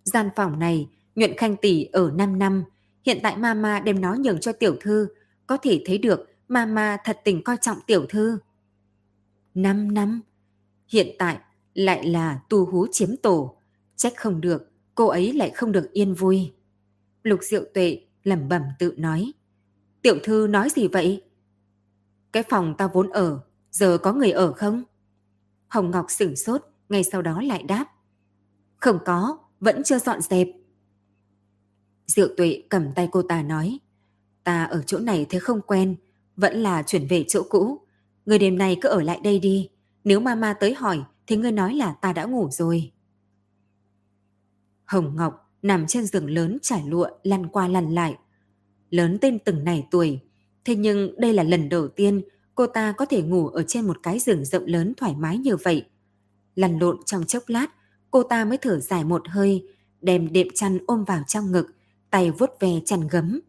Gian phòng này, nhuận khanh tỷ ở 5 năm, hiện tại mama đem nó nhường cho tiểu thư, có thể thấy được mama thật tình coi trọng tiểu thư. 5 năm? Hiện tại lại là tu hú chiếm tổ, trách không được, cô ấy lại không được yên vui. Lục Diệu Tuệ lẩm bẩm tự nói. Tiểu thư nói gì vậy? Cái phòng ta vốn ở, giờ có người ở không? Hồng Ngọc sửng sốt, ngay sau đó lại đáp. Không có, vẫn chưa dọn dẹp. Diệu Tuệ cầm tay cô ta nói. Ta ở chỗ này thế không quen, vẫn là chuyển về chỗ cũ. Người đêm nay cứ ở lại đây đi. Nếu mama tới hỏi thì ngươi nói là ta đã ngủ rồi. Hồng Ngọc nằm trên giường lớn trải lụa lăn qua lăn lại. Lớn tên từng này tuổi, thế nhưng đây là lần đầu tiên cô ta có thể ngủ ở trên một cái giường rộng lớn thoải mái như vậy. Lăn lộn trong chốc lát, cô ta mới thở dài một hơi, đem đệm chăn ôm vào trong ngực, tay vuốt ve chăn gấm.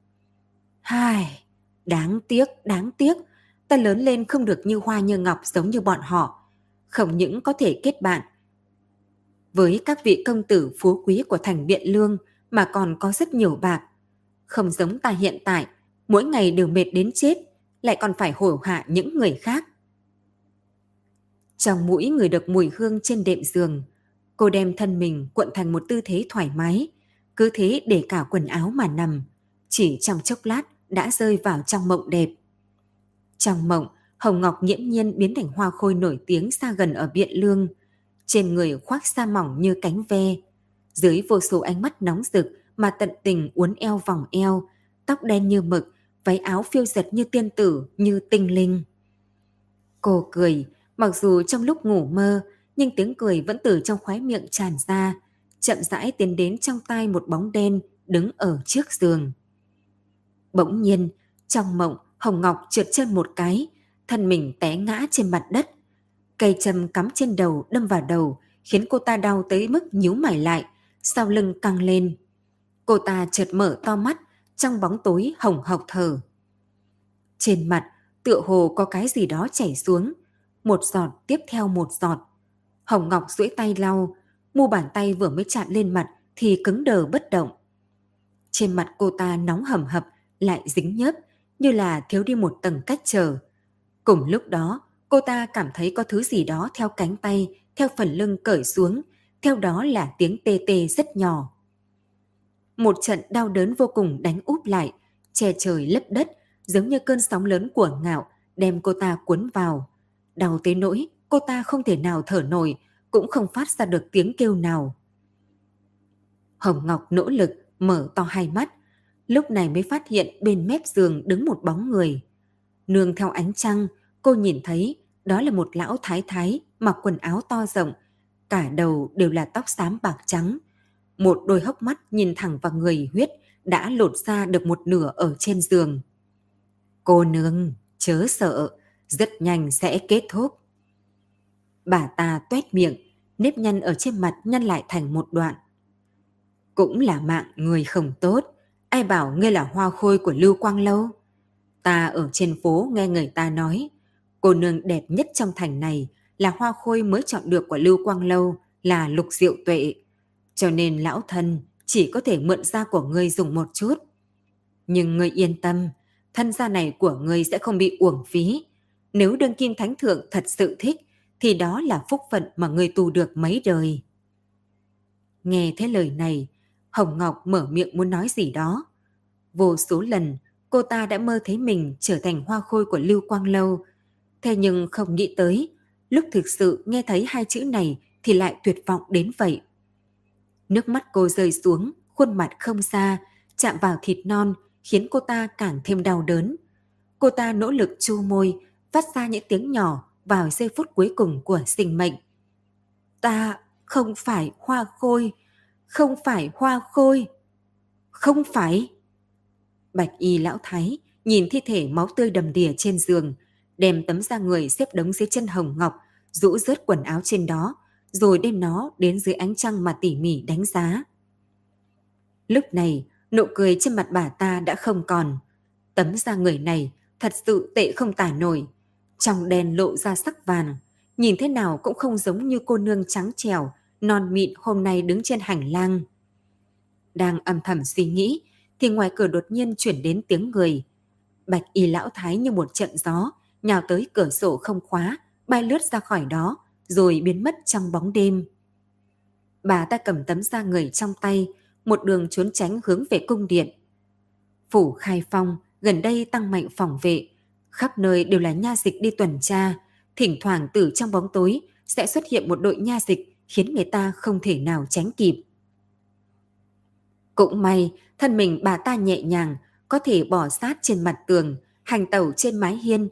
Hai, đáng tiếc, đáng tiếc, ta lớn lên không được như hoa như ngọc giống như bọn họ. Không những có thể kết bạn với các vị công tử phú quý của thành Biện Lương mà còn có rất nhiều bạc. Không giống ta hiện tại, mỗi ngày đều mệt đến chết, lại còn phải hổ hạ những người khác. Trong mũi người được mùi hương trên đệm giường, cô đem thân mình cuộn thành một tư thế thoải mái, cứ thế để cả quần áo mà nằm, chỉ trong chốc lát đã rơi vào trong mộng đẹp. Trong mộng, Hồng Ngọc nhiễm nhiên biến thành hoa khôi nổi tiếng xa gần ở Biện Lương – trên người khoác sa mỏng như cánh ve. Dưới vô số ánh mắt nóng rực mà tận tình uốn eo vòng eo, tóc đen như mực, váy áo phiêu giật như tiên tử, như tinh linh. Cô cười, mặc dù trong lúc ngủ mơ, nhưng tiếng cười vẫn từ trong khóe miệng tràn ra, chậm rãi tiến đến trong tay một bóng đen đứng ở trước giường. Bỗng nhiên, trong mộng, Hồng Ngọc trượt chân một cái, thân mình té ngã trên mặt đất. Cây châm cắm trên đầu đâm vào đầu, khiến cô ta đau tới mức nhíu mày lại, sau lưng căng lên. Cô ta chợt mở to mắt, trong bóng tối hồng hộc thở. Trên mặt, tựa hồ có cái gì đó chảy xuống, một giọt tiếp theo một giọt. Hồng Ngọc duỗi tay lau, mu bàn tay vừa mới chạm lên mặt thì cứng đờ bất động. Trên mặt cô ta nóng hầm hập, lại dính nhớp, như là thiếu đi một tầng cách trở. Cùng lúc đó, cô ta cảm thấy có thứ gì đó theo cánh tay, theo phần lưng cởi xuống, theo đó là tiếng tê tê rất nhỏ. Một trận đau đớn vô cùng đánh úp lại, che trời lấp đất, giống như cơn sóng lớn của ngạo, đem cô ta cuốn vào. Đau tới nỗi, cô ta không thể nào thở nổi, cũng không phát ra được tiếng kêu nào. Hồng Ngọc nỗ lực mở to hai mắt, lúc này mới phát hiện bên mép giường đứng một bóng người. Nương theo ánh trăng, cô nhìn thấy đó là một lão thái thái mặc quần áo to rộng, cả đầu đều là tóc xám bạc trắng. Một đôi hốc mắt nhìn thẳng vào người huyết đã lột ra được một nửa ở trên giường. Cô nương, chớ sợ, rất nhanh sẽ kết thúc. Bà ta tuét miệng, nếp nhăn ở trên mặt nhăn lại thành một đoạn. Cũng là mạng người không tốt, ai bảo ngươi là hoa khôi của Lưu Quang Lâu. Ta ở trên phố nghe người ta nói, cô nương đẹp nhất trong thành này là hoa khôi mới chọn được của Lưu Quang Lâu là lục diệu tuệ. Cho nên lão thân chỉ có thể mượn da của ngươi dùng một chút. Nhưng ngươi yên tâm, thân gia này của ngươi sẽ không bị uổng phí. Nếu đương kim thánh thượng thật sự thích, thì đó là phúc phận mà ngươi tu được mấy đời. Nghe thế lời này, Hồng Ngọc mở miệng muốn nói gì đó. Vô số lần, cô ta đã mơ thấy mình trở thành hoa khôi của Lưu Quang Lâu. Thế nhưng không nghĩ tới, lúc thực sự nghe thấy hai chữ này thì lại tuyệt vọng đến vậy. Nước mắt cô rơi xuống, khuôn mặt không xa, chạm vào thịt non, khiến cô ta càng thêm đau đớn. Cô ta nỗ lực chu môi, phát ra những tiếng nhỏ vào giây phút cuối cùng của sinh mệnh. Ta không phải hoa khôi, không phải hoa khôi, không phải. Bạch y lão thái nhìn thi thể máu tươi đầm đìa trên giường, đem tấm da người xếp đống dưới chân hồng ngọc, rũ rớt quần áo trên đó, rồi đem nó đến dưới ánh trăng mà tỉ mỉ đánh giá. Lúc này, nụ cười trên mặt bà ta đã không còn. Tấm da người này thật sự tệ không tả nổi. Trong đèn lộ ra sắc vàng, nhìn thế nào cũng không giống như cô nương trắng trẻo, non mịn hôm nay đứng trên hành lang. Đang âm thầm suy nghĩ, thì ngoài cửa đột nhiên chuyển đến tiếng người. Bạch y lão thái như một trận gió, nhào tới cửa sổ không khóa, bay lướt ra khỏi đó, rồi biến mất trong bóng đêm. Bà ta cầm tấm da người trong tay, một đường trốn tránh hướng về cung điện. Phủ khai phong, gần đây tăng mạnh phòng vệ, khắp nơi đều là nha dịch đi tuần tra, thỉnh thoảng từ trong bóng tối sẽ xuất hiện một đội nha dịch khiến người ta không thể nào tránh kịp. Cũng may, thân mình bà ta nhẹ nhàng, có thể bỏ sát trên mặt tường, hành tẩu trên mái hiên,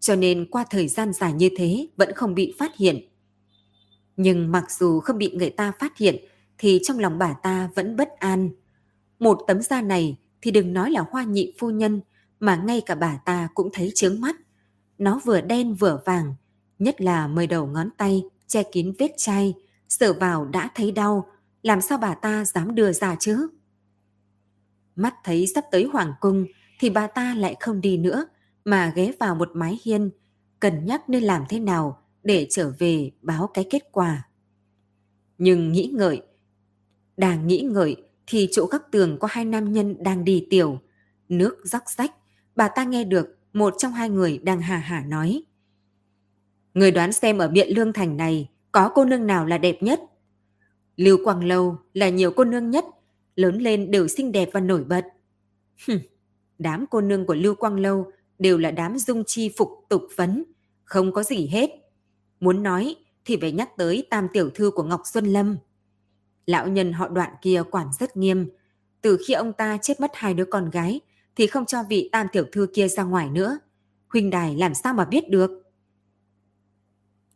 cho nên qua thời gian dài như thế vẫn không bị phát hiện. Nhưng mặc dù không bị người ta phát hiện, thì trong lòng bà ta vẫn bất an. Một tấm da này thì đừng nói là hoa nhị phu nhân, mà ngay cả bà ta cũng thấy chướng mắt. Nó vừa đen vừa vàng, nhất là mời đầu ngón tay che kín vết chai, sờ vào đã thấy đau, làm sao bà ta dám đưa ra chứ? Mắt thấy sắp tới hoàng cung thì bà ta lại không đi nữa mà ghé vào một mái hiên, cân nhắc nên làm thế nào để trở về báo cái kết quả. Nhưng nghĩ ngợi, đang nghĩ ngợi thì chỗ góc tường có hai nam nhân đang đi tiểu. Nước róc rách, bà ta nghe được một trong hai người đang hà hả nói. Người đoán xem ở Biện Lương Thành này có cô nương nào là đẹp nhất? Lưu Quang Lâu là nhiều cô nương nhất, lớn lên đều xinh đẹp và nổi bật. Hừm, đám cô nương của Lưu Quang Lâu đều là đám dung chi phục tục vấn, không có gì hết. Muốn nói thì phải nhắc tới tam tiểu thư của Ngọc Xuân Lâm. Lão nhân họ đoạn kia quản rất nghiêm. Từ khi ông ta chết mất hai đứa con gái thì không cho vị tam tiểu thư kia ra ngoài nữa. Huynh đài làm sao mà biết được?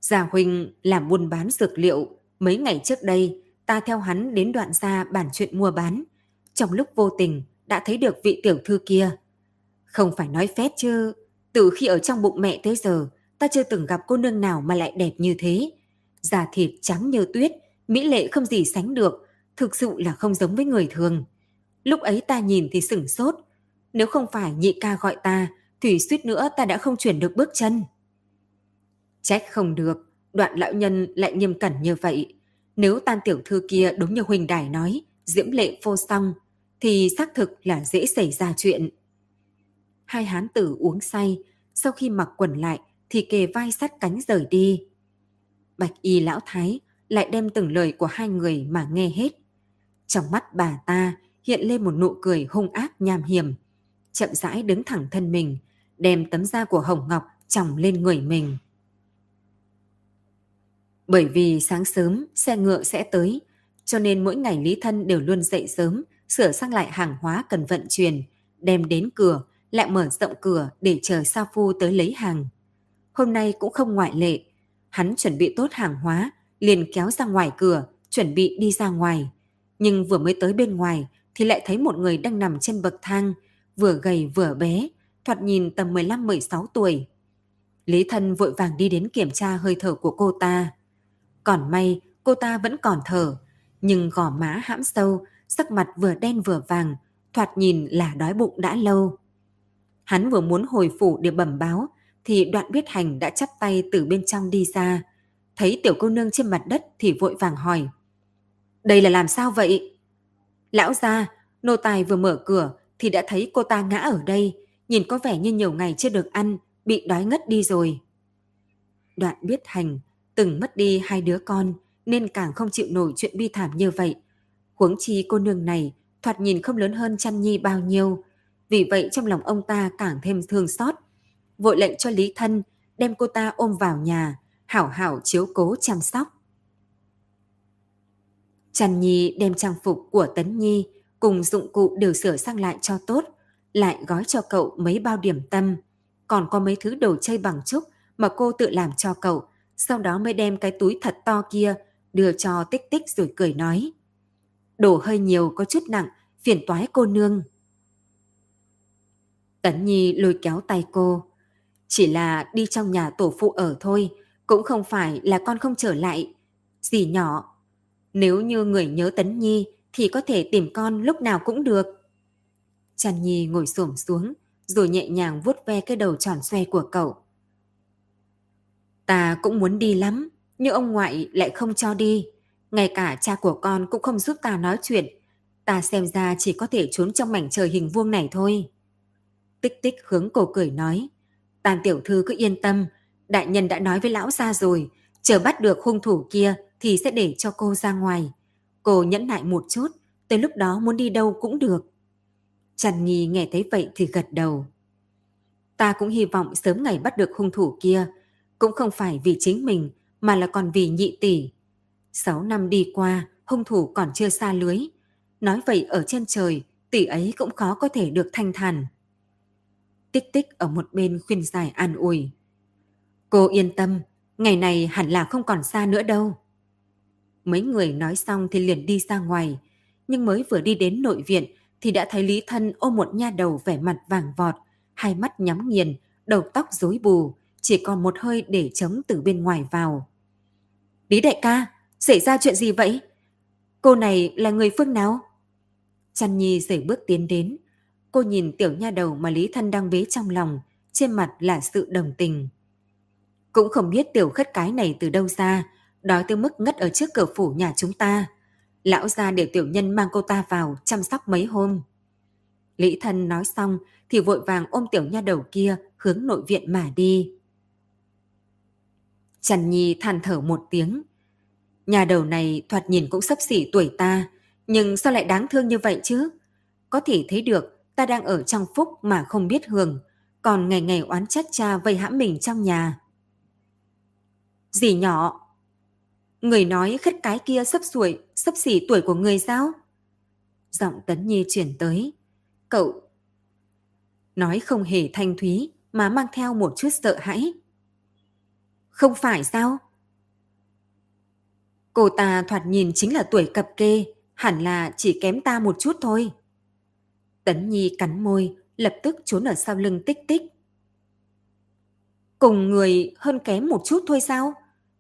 Gia Huynh làm buôn bán dược liệu. Mấy ngày trước đây, ta theo hắn đến đoạn ra bản chuyện mua bán. Trong lúc vô tình, đã thấy được vị tiểu thư kia. Không phải nói phép chứ, từ khi ở trong bụng mẹ tới giờ, ta chưa từng gặp cô nương nào mà lại đẹp như thế. Da thịt trắng như tuyết, mỹ lệ không gì sánh được, thực sự là không giống với người thường. Lúc ấy ta nhìn thì sửng sốt. Nếu không phải nhị ca gọi ta, thì suýt nữa ta đã không chuyển được bước chân. Trách không được, đoạn lão nhân lại nghiêm cẩn như vậy. Nếu tan tiểu thư kia đúng như Huỳnh Đài nói, diễm lệ vô song, thì xác thực là dễ xảy ra chuyện. Hai hán tử uống say, sau khi mặc quần lại thì kề vai sát cánh rời đi. Bạch y lão thái lại đem từng lời của hai người mà nghe hết. Trong mắt bà ta hiện lên một nụ cười hung ác nham hiểm. Chậm rãi đứng thẳng thân mình, đem tấm da của Hồng Ngọc chồng lên người mình. Bởi vì sáng sớm xe ngựa sẽ tới, cho nên mỗi ngày Lý Thân đều luôn dậy sớm, sửa sang lại hàng hóa cần vận chuyển, đem đến cửa, lại mở rộng cửa để chờ Sa Phu tới lấy hàng. Hôm nay cũng không ngoại lệ, hắn chuẩn bị tốt hàng hóa, liền kéo ra ngoài cửa, chuẩn bị đi ra ngoài. Nhưng vừa mới tới bên ngoài thì lại thấy một người đang nằm trên bậc thang, vừa gầy vừa bé, thoạt nhìn tầm 15-16 tuổi. Lý Thân vội vàng đi đến kiểm tra hơi thở của cô ta. Còn may cô ta vẫn còn thở, nhưng gò má hãm sâu, sắc mặt vừa đen vừa vàng, thoạt nhìn là đói bụng đã lâu. Hắn vừa muốn hồi phủ để bẩm báo, thì đoạn biết hành đã chắp tay từ bên trong đi ra. Thấy tiểu cô nương trên mặt đất thì vội vàng hỏi. Đây là làm sao vậy? Lão gia nô tài vừa mở cửa thì đã thấy cô ta ngã ở đây, nhìn có vẻ như nhiều ngày chưa được ăn, bị đói ngất đi rồi. Đoạn biết hành, từng mất đi hai đứa con nên càng không chịu nổi chuyện bi thảm như vậy. Huống chi cô nương này thoạt nhìn không lớn hơn chăn nhi bao nhiêu, vì vậy trong lòng ông ta càng thêm thương xót. Vội lệnh cho Lý Thân đem cô ta ôm vào nhà, hảo hảo chiếu cố chăm sóc. Trần Nhi đem trang phục của Tấn Nhi cùng dụng cụ đều sửa sang lại cho tốt, lại gói cho cậu mấy bao điểm tâm, còn có mấy thứ đồ chơi bằng trúc mà cô tự làm cho cậu, sau đó mới đem cái túi thật to kia đưa cho tích tích rồi cười nói. đổ hơi nhiều có chút nặng, phiền toái cô nương. Tấn Nhi lôi kéo tay cô. Chỉ là đi trong nhà tổ phụ ở thôi, cũng không phải là con không trở lại. Dì nhỏ, nếu như người nhớ Tấn Nhi thì có thể tìm con lúc nào cũng được. Trần Nhi ngồi xổm xuống, rồi nhẹ nhàng vuốt ve cái đầu tròn xoe của cậu. Ta cũng muốn đi lắm, nhưng ông ngoại lại không cho đi. Ngay cả cha của con cũng không giúp ta nói chuyện. Ta xem ra chỉ có thể trốn trong mảnh trời hình vuông này thôi. Tích tích hướng cổ cười nói. Tàn tiểu thư cứ yên tâm, đại nhân đã nói với lão gia rồi, chờ bắt được hung thủ kia thì sẽ để cho cô ra ngoài. Cô nhẫn nại một chút, tới lúc đó muốn đi đâu cũng được. Trần Nhi nghe thấy vậy thì gật đầu. Ta cũng hy vọng sớm ngày bắt được hung thủ kia, cũng không phải vì chính mình mà là còn vì nhị tỷ. Sáu năm đi qua, hung thủ còn chưa xa lưới. Nói vậy ở trên trời, tỷ ấy cũng khó có thể được thanh thản. Tích tích ở một bên khuyên giải an ủi. Cô yên tâm, ngày này hẳn là không còn xa nữa đâu. Mấy người nói xong thì liền đi ra ngoài, nhưng mới vừa đi đến nội viện thì đã thấy Lý Thân ôm một nha đầu vẻ mặt vàng vọt, hai mắt nhắm nghiền, đầu tóc rối bù, chỉ còn một hơi để chống từ bên ngoài vào. Lý đại ca, xảy ra chuyện gì vậy? Cô này là người phương nào? Chăn Nhi rời bước tiến đến, Cô nhìn tiểu nha đầu mà Lý Thân đang bế trong lòng, trên mặt là sự đồng tình. Cũng không biết tiểu khất cái này từ đâu ra, đói tới mức ngất ở trước cửa phủ nhà chúng ta. Lão ra để tiểu nhân mang cô ta vào chăm sóc mấy hôm. Lý Thân nói xong thì vội vàng ôm tiểu nha đầu kia hướng nội viện mà đi. Trần Nhi than thở một tiếng. Nhà đầu này thoạt nhìn cũng sấp xỉ tuổi ta, nhưng sao lại đáng thương như vậy chứ? Có thể thấy được ta đang ở trong phúc mà không biết hưởng, còn ngày ngày oán trách cha vây hãm mình trong nhà. Dì nhỏ, Người nói khất cái kia sấp xuổi, sấp xỉ tuổi của người sao? Giọng Tấn Nhi chuyển tới. Cậu nói không hề thanh thúy mà mang theo một chút sợ hãi. Không phải sao? Cô ta thoạt nhìn chính là tuổi cập kê, hẳn là chỉ kém ta một chút thôi. Tấn Nhi cắn môi, lập tức trốn ở sau lưng tích tích. Cùng người hơn kém một chút thôi sao?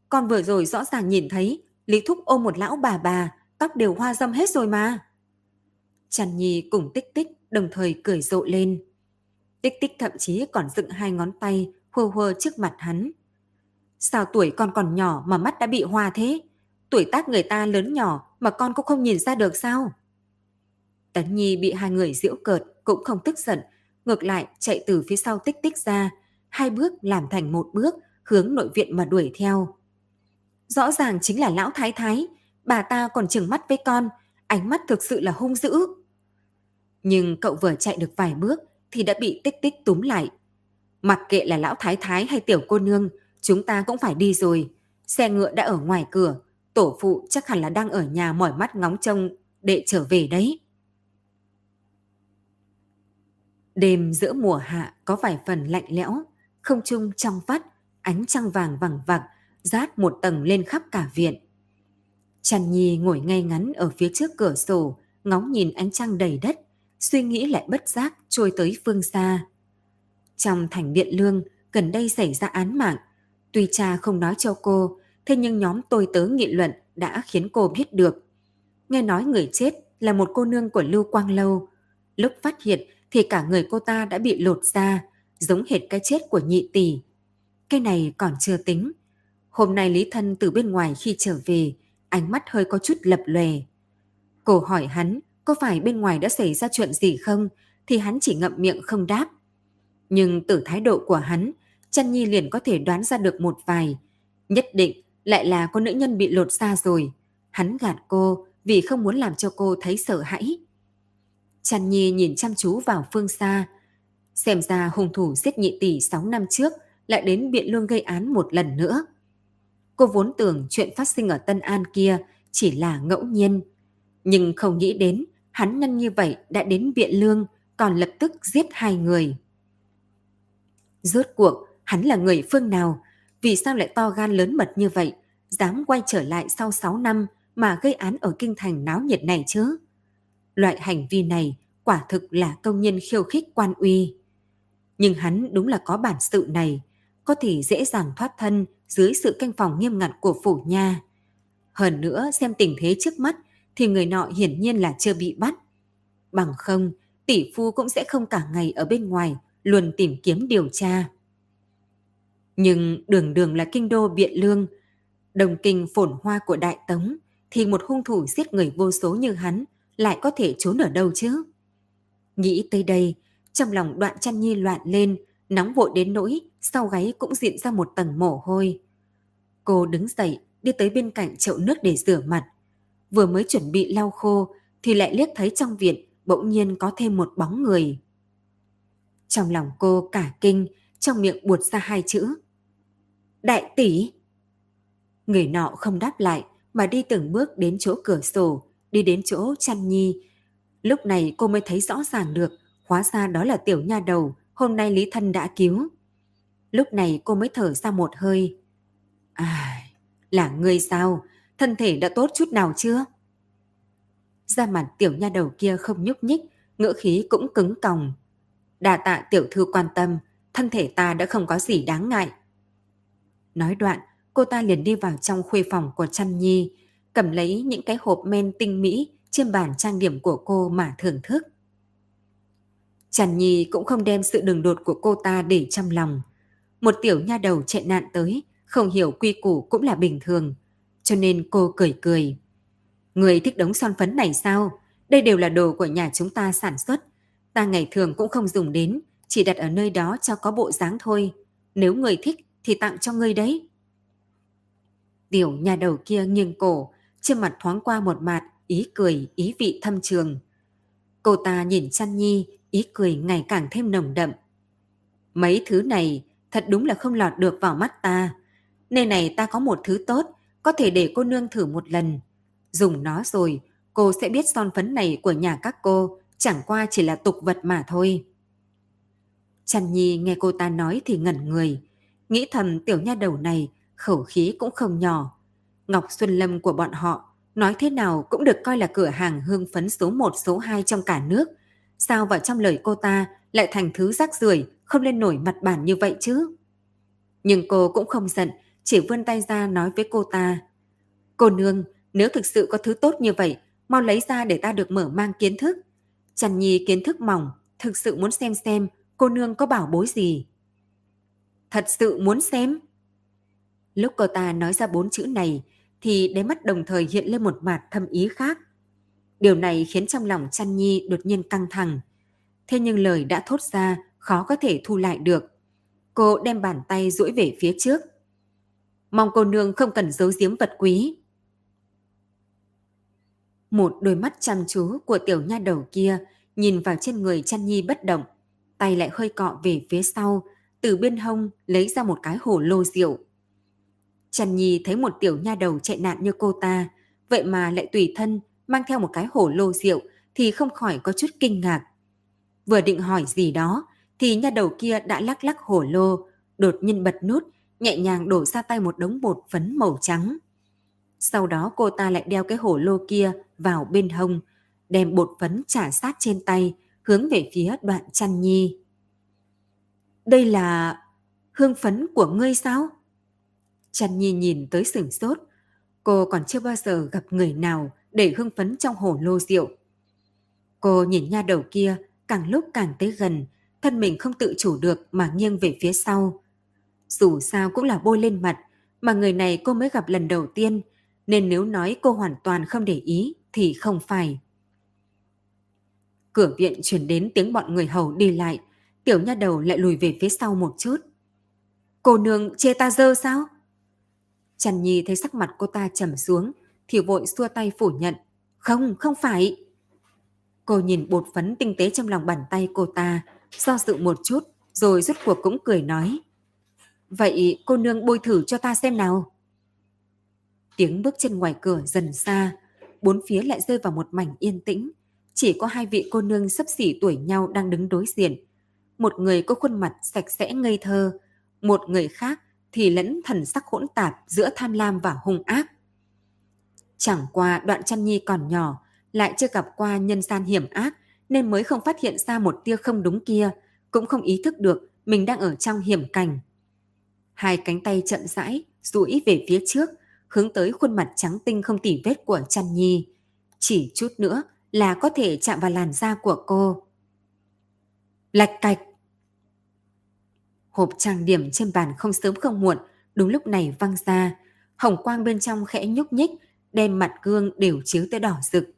Con vừa rồi rõ ràng nhìn thấy Lý Thúc ôm một lão bà bà, tóc đều hoa dâm hết rồi mà. Trần Nhi cùng tích tích đồng thời cười rộ lên. Tích tích thậm chí còn dựng hai ngón tay hơ hơ trước mặt hắn. Sao tuổi con còn nhỏ mà mắt đã bị hoa thế? Tuổi tác người ta lớn nhỏ mà con cũng không nhìn ra được sao? Tấn Nhi bị hai người giễu cợt cũng không tức giận, ngược lại chạy từ phía sau tích tích ra, hai bước làm thành một bước hướng nội viện mà đuổi theo. Rõ ràng chính là lão thái thái, bà ta còn chừng mắt với con, ánh mắt thực sự là hung dữ. Nhưng cậu vừa chạy được vài bước thì đã bị tích tích túm lại. Mặc kệ là lão thái thái hay tiểu cô nương, chúng ta cũng phải đi rồi. Xe ngựa đã ở ngoài cửa, tổ phụ chắc hẳn là đang ở nhà mỏi mắt ngóng trông để trở về đấy. Đêm giữa mùa hạ có vài phần lạnh lẽo, không trung trong vắt, ánh trăng vàng vàng vặc, rát một tầng lên khắp cả viện. Trần Nhi ngồi ngay ngắn ở phía trước cửa sổ, ngóng nhìn ánh trăng đầy đất, suy nghĩ lại bất giác trôi tới phương xa. Trong thành điện lương, gần đây xảy ra án mạng. Tuy cha không nói cho cô, thế nhưng nhóm tôi tớ nghị luận đã khiến cô biết được. Nghe nói người chết là một cô nương của Lưu Quang Lâu. Lúc phát hiện thì cả người cô ta đã bị lột ra, giống hệt cái chết của nhị tỷ. Cái này còn chưa tính. Hôm nay Lý Thân từ bên ngoài khi trở về, ánh mắt hơi có chút lập lòe. Cô hỏi hắn có phải bên ngoài đã xảy ra chuyện gì không, thì hắn chỉ ngậm miệng không đáp. Nhưng từ thái độ của hắn, Chân Nhi liền có thể đoán ra được một vài. Nhất định lại là có nữ nhân bị lột ra rồi. Hắn gạt cô vì không muốn làm cho cô thấy sợ hãi. Trăn Nhi nhìn chăm chú vào phương xa. Xem ra hung thủ giết nhị tỷ 6 năm trước lại đến Biện Lương gây án một lần nữa. Cô vốn tưởng chuyện phát sinh ở Tân An kia chỉ là ngẫu nhiên. Nhưng không nghĩ đến hắn nhân như vậy đã đến Biện Lương còn lập tức giết hai người. Rốt cuộc, hắn là người phương nào? Vì sao lại to gan lớn mật như vậy? Dám quay trở lại sau 6 năm mà gây án ở kinh thành náo nhiệt này chứ? Loại hành vi này quả thực là công nhân khiêu khích quan uy. Nhưng hắn đúng là có bản sự này, có thể dễ dàng thoát thân dưới sự canh phòng nghiêm ngặt của phủ nha. Hơn nữa xem tình thế trước mắt thì người nọ hiển nhiên là chưa bị bắt. Bằng không, tỷ phu cũng sẽ không cả ngày ở bên ngoài luôn tìm kiếm điều tra. Nhưng đường đường là kinh đô biện lương, đồng kinh phồn hoa của Đại Tống, thì một hung thủ giết người vô số như hắn lại có thể trốn ở đâu chứ? Nghĩ tới đây, trong lòng đoạn chăn nhi loạn lên, nóng vội đến nỗi sau gáy cũng diện ra một tầng mồ hôi. Cô đứng dậy, đi tới bên cạnh chậu nước để rửa mặt. Vừa mới chuẩn bị lau khô thì lại liếc thấy trong viện bỗng nhiên có thêm một bóng người. Trong lòng cô cả kinh, trong miệng buột ra hai chữ. Đại tỷ! Người nọ không đáp lại mà đi từng bước đến chỗ cửa sổ, đi đến chỗ chăn nhi. Lúc này cô mới thấy rõ ràng được, hóa ra đó là tiểu nha đầu, hôm nay Lý Thân đã cứu. Lúc này cô mới thở ra một hơi. À, là ngươi sao? Thân thể đã tốt chút nào chưa? ra mặt tiểu nha đầu kia không nhúc nhích, ngữ khí cũng cứng còng. Đà tạ tiểu thư quan tâm, thân thể ta đã không có gì đáng ngại. Nói đoạn, cô ta liền đi vào trong khuê phòng của Trăn nhi, cầm lấy những cái hộp men tinh mỹ trên bàn trang điểm của cô mà thưởng thức. Trần nhi cũng không đem sự đường đột của cô ta để trong lòng. Một tiểu nha đầu chạy nạn tới, không hiểu quy củ cũng là bình thường, cho nên cô cười cười. Người thích đống son phấn này sao? Đây đều là đồ của nhà chúng ta sản xuất. Ta ngày thường cũng không dùng đến, chỉ đặt ở nơi đó cho có bộ dáng thôi. Nếu người thích thì tặng cho ngươi đấy. Tiểu nhà đầu kia nghiêng cổ, trên mặt thoáng qua một mạt, ý cười, ý vị thâm trường. Cô ta nhìn chăn nhi, ý cười ngày càng thêm nồng đậm. Mấy thứ này thật đúng là không lọt được vào mắt ta. Nơi này ta có một thứ tốt, có thể để cô nương thử một lần. Dùng nó rồi, cô sẽ biết son phấn này của nhà các cô chẳng qua chỉ là tục vật mà thôi. Trần Nhi nghe cô ta nói thì ngẩn người, nghĩ thầm tiểu nha đầu này khẩu khí cũng không nhỏ. Ngọc Xuân Lâm của bọn họ nói thế nào cũng được coi là cửa hàng hương phấn số 1 số 2 trong cả nước. Sao vào trong lời cô ta lại thành thứ rác rưởi không lên nổi mặt bản như vậy chứ? Nhưng cô cũng không giận, chỉ vươn tay ra nói với cô ta. Cô nương, nếu thực sự có thứ tốt như vậy, mau lấy ra để ta được mở mang kiến thức. Trần Nhi kiến thức mỏng, thực sự muốn xem xem cô nương có bảo bối gì. Thật sự muốn xem? Lúc cô ta nói ra bốn chữ này, thì đáy mắt đồng thời hiện lên một mặt thâm ý khác. Điều này khiến trong lòng chăn Nhi đột nhiên căng thẳng. Thế nhưng lời đã thốt ra khó có thể thu lại được. Cô đem bàn tay duỗi về phía trước. Mong cô nương không cần giấu giếm vật quý. Một đôi mắt chăm chú của tiểu nha đầu kia nhìn vào trên người chăn nhi bất động, tay lại hơi cọ về phía sau, từ bên hông lấy ra một cái hồ lô rượu. Trần nhi thấy một tiểu nha đầu chạy nạn như cô ta, vậy mà lại tùy thân mang theo một cái hồ lô rượu thì không khỏi có chút kinh ngạc. Vừa định hỏi gì đó thì nha đầu kia đã lắc lắc hồ lô, đột nhiên bật nút, nhẹ nhàng đổ ra tay một đống bột phấn màu trắng. Sau đó cô ta lại đeo cái hổ lô kia vào bên hông, đem bột phấn trả sát trên tay, hướng về phía đoạn chăn nhi. Đây là hương phấn của ngươi sao? Chăn nhi nhìn tới sửng sốt. Cô còn chưa bao giờ gặp người nào để hương phấn trong hổ lô rượu. Cô nhìn nha đầu kia càng lúc càng tới gần, thân mình không tự chủ được mà nghiêng về phía sau. Dù sao cũng là bôi lên mặt, mà người này cô mới gặp lần đầu tiên, nên nếu nói cô hoàn toàn không để ý thì không phải. Cửa viện chuyển đến tiếng bọn người hầu đi lại, tiểu nha đầu lại lùi về phía sau một chút. Cô nương chê ta dơ sao? Trần Nhi thấy sắc mặt cô ta trầm xuống, thì vội xua tay phủ nhận. Không, không phải. Cô nhìn bột phấn tinh tế trong lòng bàn tay cô ta, do dự một chút, rồi rút cuộc cũng cười nói. Vậy cô nương bôi thử cho ta xem nào. Tiếng bước chân ngoài cửa dần xa, bốn phía lại rơi vào một mảnh yên tĩnh. Chỉ có hai vị cô nương sấp xỉ tuổi nhau đang đứng đối diện. Một người có khuôn mặt sạch sẽ ngây thơ, một người khác thì lẫn thần sắc hỗn tạp giữa tham lam và hung ác. Chẳng qua đoạn chăn nhi còn nhỏ, lại chưa gặp qua nhân gian hiểm ác nên mới không phát hiện ra một tia không đúng kia, cũng không ý thức được mình đang ở trong hiểm cảnh. Hai cánh tay chậm rãi, duỗi về phía trước, hướng tới khuôn mặt trắng tinh không tỉ vết của chăn nhi. Chỉ chút nữa là có thể chạm vào làn da của cô. Lạch cạch! Hộp trang điểm trên bàn không sớm không muộn, đúng lúc này văng ra. Hồng quang bên trong khẽ nhúc nhích, đem mặt gương đều chiếu tới đỏ rực.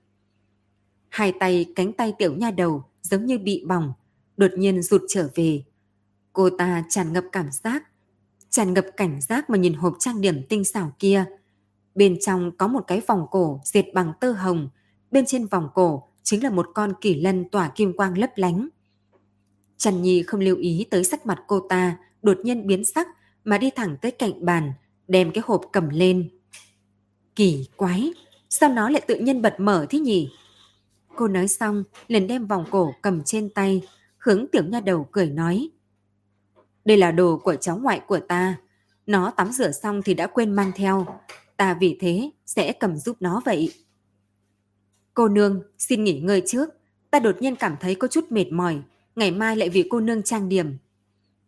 Hai tay cánh tay tiểu nha đầu giống như bị bỏng, đột nhiên rụt trở về. Cô ta tràn ngập cảm giác, tràn ngập cảnh giác mà nhìn hộp trang điểm tinh xảo kia. Bên trong có một cái vòng cổ dệt bằng tơ hồng, bên trên vòng cổ chính là một con kỳ lân tỏa kim quang lấp lánh. Trần Nhi không lưu ý tới sắc mặt cô ta, đột nhiên biến sắc mà đi thẳng tới cạnh bàn, đem cái hộp cầm lên. Kỳ quái, sao nó lại tự nhiên bật mở thế nhỉ? Cô nói xong, liền đem vòng cổ cầm trên tay, hướng tiểu nha đầu cười nói. Đây là đồ của cháu ngoại của ta. Nó tắm rửa xong thì đã quên mang theo. Ta vì thế sẽ cầm giúp nó vậy. Cô nương, xin nghỉ ngơi trước. Ta đột nhiên cảm thấy có chút mệt mỏi. Ngày mai lại vì cô nương trang điểm.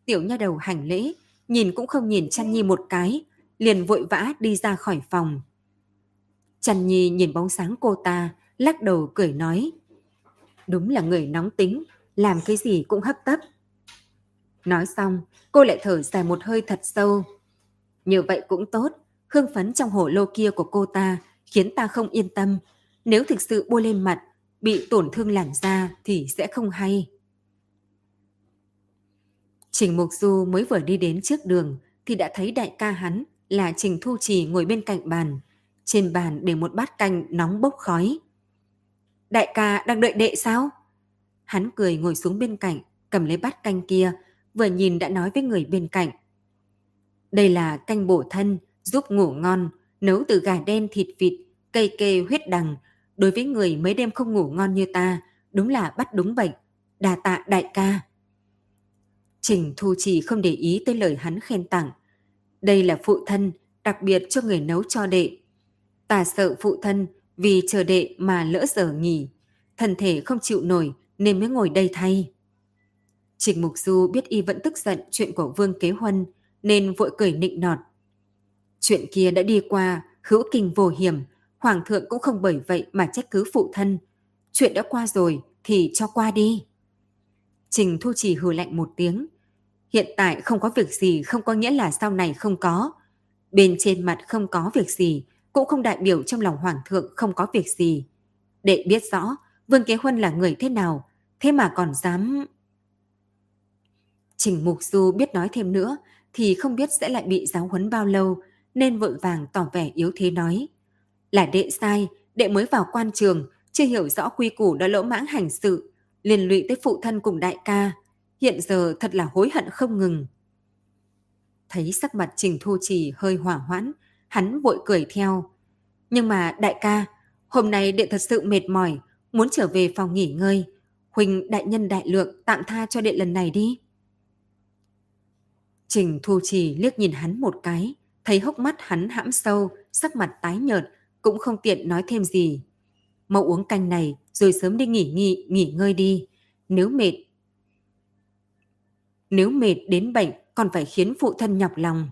Tiểu nha đầu hành lễ, nhìn cũng không nhìn trăn nhi một cái, liền vội vã đi ra khỏi phòng. Trăn nhi nhìn bóng sáng cô ta, lắc đầu cười nói. Đúng là người nóng tính, làm cái gì cũng hấp tấp. Nói xong, cô lại thở dài một hơi thật sâu. Như vậy cũng tốt, hương phấn trong hổ lô kia của cô ta khiến ta không yên tâm. Nếu thực sự bôi lên mặt, bị tổn thương làn da thì sẽ không hay. Trình Mục Du mới vừa đi đến trước đường thì đã thấy đại ca hắn là Trình Thu Trì ngồi bên cạnh bàn. Trên bàn để một bát canh nóng bốc khói. Đại ca đang đợi đệ sao? Hắn cười ngồi xuống bên cạnh, cầm lấy bát canh kia, vừa nhìn đã nói với người bên cạnh. Đây là canh bổ thân, giúp ngủ ngon, nấu từ gà đen thịt vịt, cây kê huyết đằng, đối với người mấy đêm không ngủ ngon như ta, đúng là bắt đúng bệnh. Đà tạ đại ca. Trình Thu Trì không để ý tới lời hắn khen tặng. Đây là phụ thân, đặc biệt cho người nấu cho đệ. Ta sợ phụ thân vì chờ đệ mà lỡ giờ nghỉ. Thân thể không chịu nổi nên mới ngồi đây thay. Trình Mục Du biết y vẫn tức giận chuyện của Vương Kế Huân nên vội cười nịnh nọt. Chuyện kia đã đi qua, hữu kinh vô hiểm, Hoàng thượng cũng không bởi vậy mà trách cứ phụ thân. Chuyện đã qua rồi thì cho qua đi. Trình Thu Chỉ hừ lạnh một tiếng. Hiện tại không có việc gì không có nghĩa là sau này không có. Bên trên mặt không có việc gì, cũng không đại biểu trong lòng Hoàng thượng không có việc gì. Đệ biết rõ Vương Kế Huân là người thế nào, thế mà còn dám... Trình Mục Du biết nói thêm nữa thì không biết sẽ lại bị giáo huấn bao lâu nên vội vàng tỏ vẻ yếu thế nói. Là đệ sai, đệ mới vào quan trường, chưa hiểu rõ quy củ đã lỗ mãng hành sự, liên lụy tới phụ thân cùng đại ca. Hiện giờ thật là hối hận không ngừng. Thấy sắc mặt Trình Thu Trì hơi hỏa hoãn, hắn vội cười theo. Nhưng mà đại ca, hôm nay đệ thật sự mệt mỏi, muốn trở về phòng nghỉ ngơi. Huỳnh đại nhân đại lượng tạm tha cho đệ lần này đi. Trình Thu Trì liếc nhìn hắn một cái, thấy hốc mắt hắn hãm sâu, sắc mặt tái nhợt, cũng không tiện nói thêm gì. Mau uống canh này rồi sớm đi nghỉ nghỉ, nghỉ ngơi đi. Nếu mệt, nếu mệt đến bệnh còn phải khiến phụ thân nhọc lòng.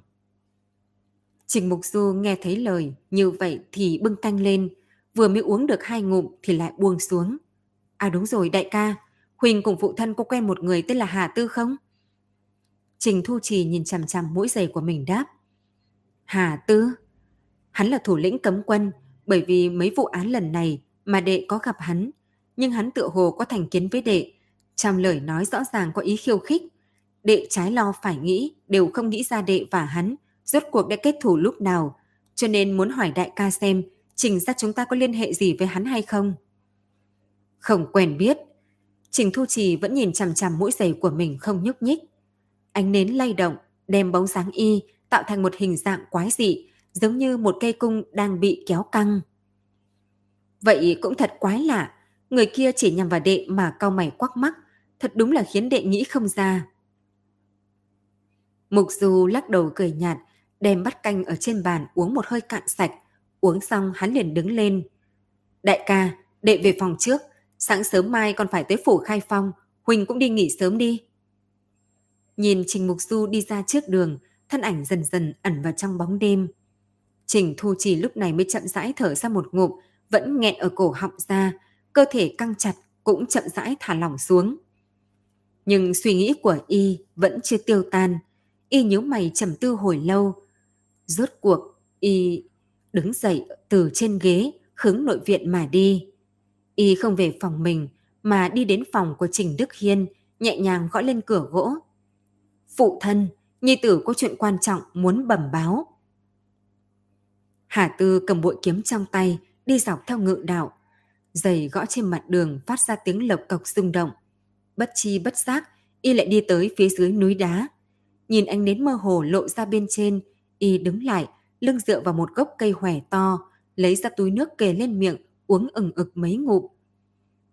Trình Mục Du nghe thấy lời như vậy thì bưng canh lên, vừa mới uống được hai ngụm thì lại buông xuống. À đúng rồi đại ca, Huỳnh cùng phụ thân có quen một người tên là Hà Tư không? Trình Thu Trì nhìn chằm chằm mũi giày của mình đáp. Hà Tư? Hắn là thủ lĩnh cấm quân, bởi vì mấy vụ án lần này mà đệ có gặp hắn, nhưng hắn tựa hồ có thành kiến với đệ, trong lời nói rõ ràng có ý khiêu khích. Đệ trái lo phải nghĩ, đều không nghĩ ra đệ và hắn, rốt cuộc đã kết thủ lúc nào, cho nên muốn hỏi đại ca xem Trình ra chúng ta có liên hệ gì với hắn hay không? Không quen biết. Trình Thu Trì vẫn nhìn chằm chằm mũi giày của mình không nhúc nhích. Ánh nến lay động, đem bóng dáng y tạo thành một hình dạng quái dị, giống như một cây cung đang bị kéo căng. Vậy cũng thật quái lạ, người kia chỉ nhằm vào đệ mà cao mày quắc mắt, thật đúng là khiến đệ nghĩ không ra. Mục Du lắc đầu cười nhạt, đem bát canh ở trên bàn uống một hơi cạn sạch, uống xong hắn liền đứng lên. Đại ca, đệ về phòng trước, sáng sớm mai còn phải tới phủ khai phong, Huỳnh cũng đi nghỉ sớm đi. Nhìn Trình Mục Du đi ra trước đường, thân ảnh dần dần ẩn vào trong bóng đêm. Trình Thu trì lúc này mới chậm rãi thở ra một ngụm, vẫn nghẹn ở cổ họng ra, cơ thể căng chặt cũng chậm rãi thả lỏng xuống. Nhưng suy nghĩ của y vẫn chưa tiêu tan, y nhíu mày trầm tư hồi lâu. Rốt cuộc, y đứng dậy từ trên ghế hướng nội viện mà đi. Y không về phòng mình mà đi đến phòng của Trình Đức Hiên, nhẹ nhàng gõ lên cửa gỗ. Phụ thân, nhi tử có chuyện quan trọng muốn bẩm báo. Hà Tư cầm bội kiếm trong tay, đi dọc theo ngự đạo. Giày gõ trên mặt đường phát ra tiếng lộc cộc rung động. Bất chi bất giác, y lại đi tới phía dưới núi đá. Nhìn ánh nến mơ hồ lộ ra bên trên, y đứng lại, lưng dựa vào một gốc cây hòe to, lấy ra túi nước kề lên miệng, uống ừng ực mấy ngụm.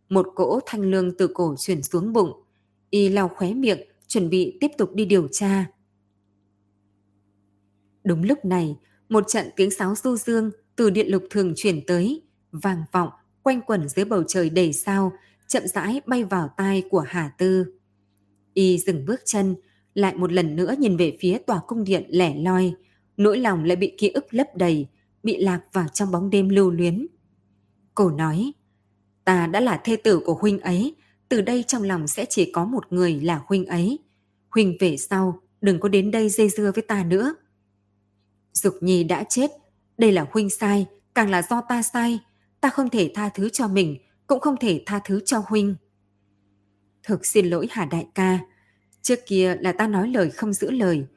Một cỗ thanh lương từ cổ chuyển xuống bụng, y lau khóe miệng, chuẩn bị tiếp tục đi điều tra. Đúng lúc này, một trận tiếng sáo du dương từ điện lục thường chuyển tới, vang vọng, quanh quẩn dưới bầu trời đầy sao, chậm rãi bay vào tai của Hà Tư. Y dừng bước chân, lại một lần nữa nhìn về phía tòa cung điện lẻ loi, nỗi lòng lại bị ký ức lấp đầy, bị lạc vào trong bóng đêm lưu luyến. Cổ nói, ta đã là thê tử của huynh ấy, từ đây trong lòng sẽ chỉ có một người là huynh ấy. Huynh về sau, đừng có đến đây dây dưa với ta nữa. Dục nhi đã chết, đây là huynh sai, càng là do ta sai. Ta không thể tha thứ cho mình, cũng không thể tha thứ cho huynh. Thực xin lỗi Hà Đại ca, trước kia là ta nói lời không giữ lời,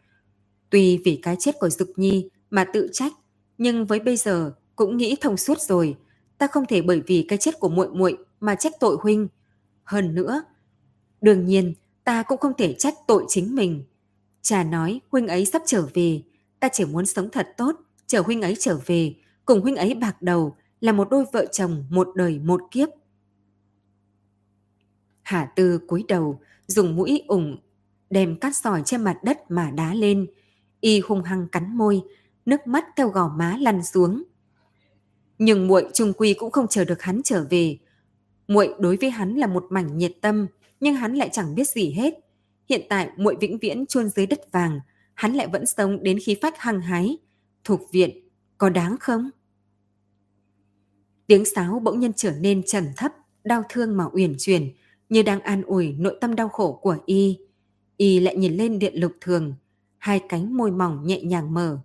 Tuy vì cái chết của Dục Nhi mà tự trách, nhưng với bây giờ cũng nghĩ thông suốt rồi, ta không thể bởi vì cái chết của muội muội mà trách tội huynh. Hơn nữa, đương nhiên ta cũng không thể trách tội chính mình. Cha nói huynh ấy sắp trở về, ta chỉ muốn sống thật tốt, chờ huynh ấy trở về, cùng huynh ấy bạc đầu, là một đôi vợ chồng một đời một kiếp. Hà Tư cúi đầu, dùng mũi ủng, đem cát sỏi trên mặt đất mà đá lên. Y hung hăng cắn môi, nước mắt theo gò má lăn xuống. Nhưng muội trung quy cũng không chờ được hắn trở về. Muội đối với hắn là một mảnh nhiệt tâm, nhưng hắn lại chẳng biết gì hết. Hiện tại muội vĩnh viễn chôn dưới đất vàng, hắn lại vẫn sống đến khí phách hăng hái. Thuộc viện, có đáng không? Tiếng sáo bỗng nhiên trở nên trầm thấp, đau thương mà uyển chuyển, như đang an ủi nội tâm đau khổ của y. Y lại nhìn lên điện lục thường, hai cánh môi mỏng nhẹ nhàng mở.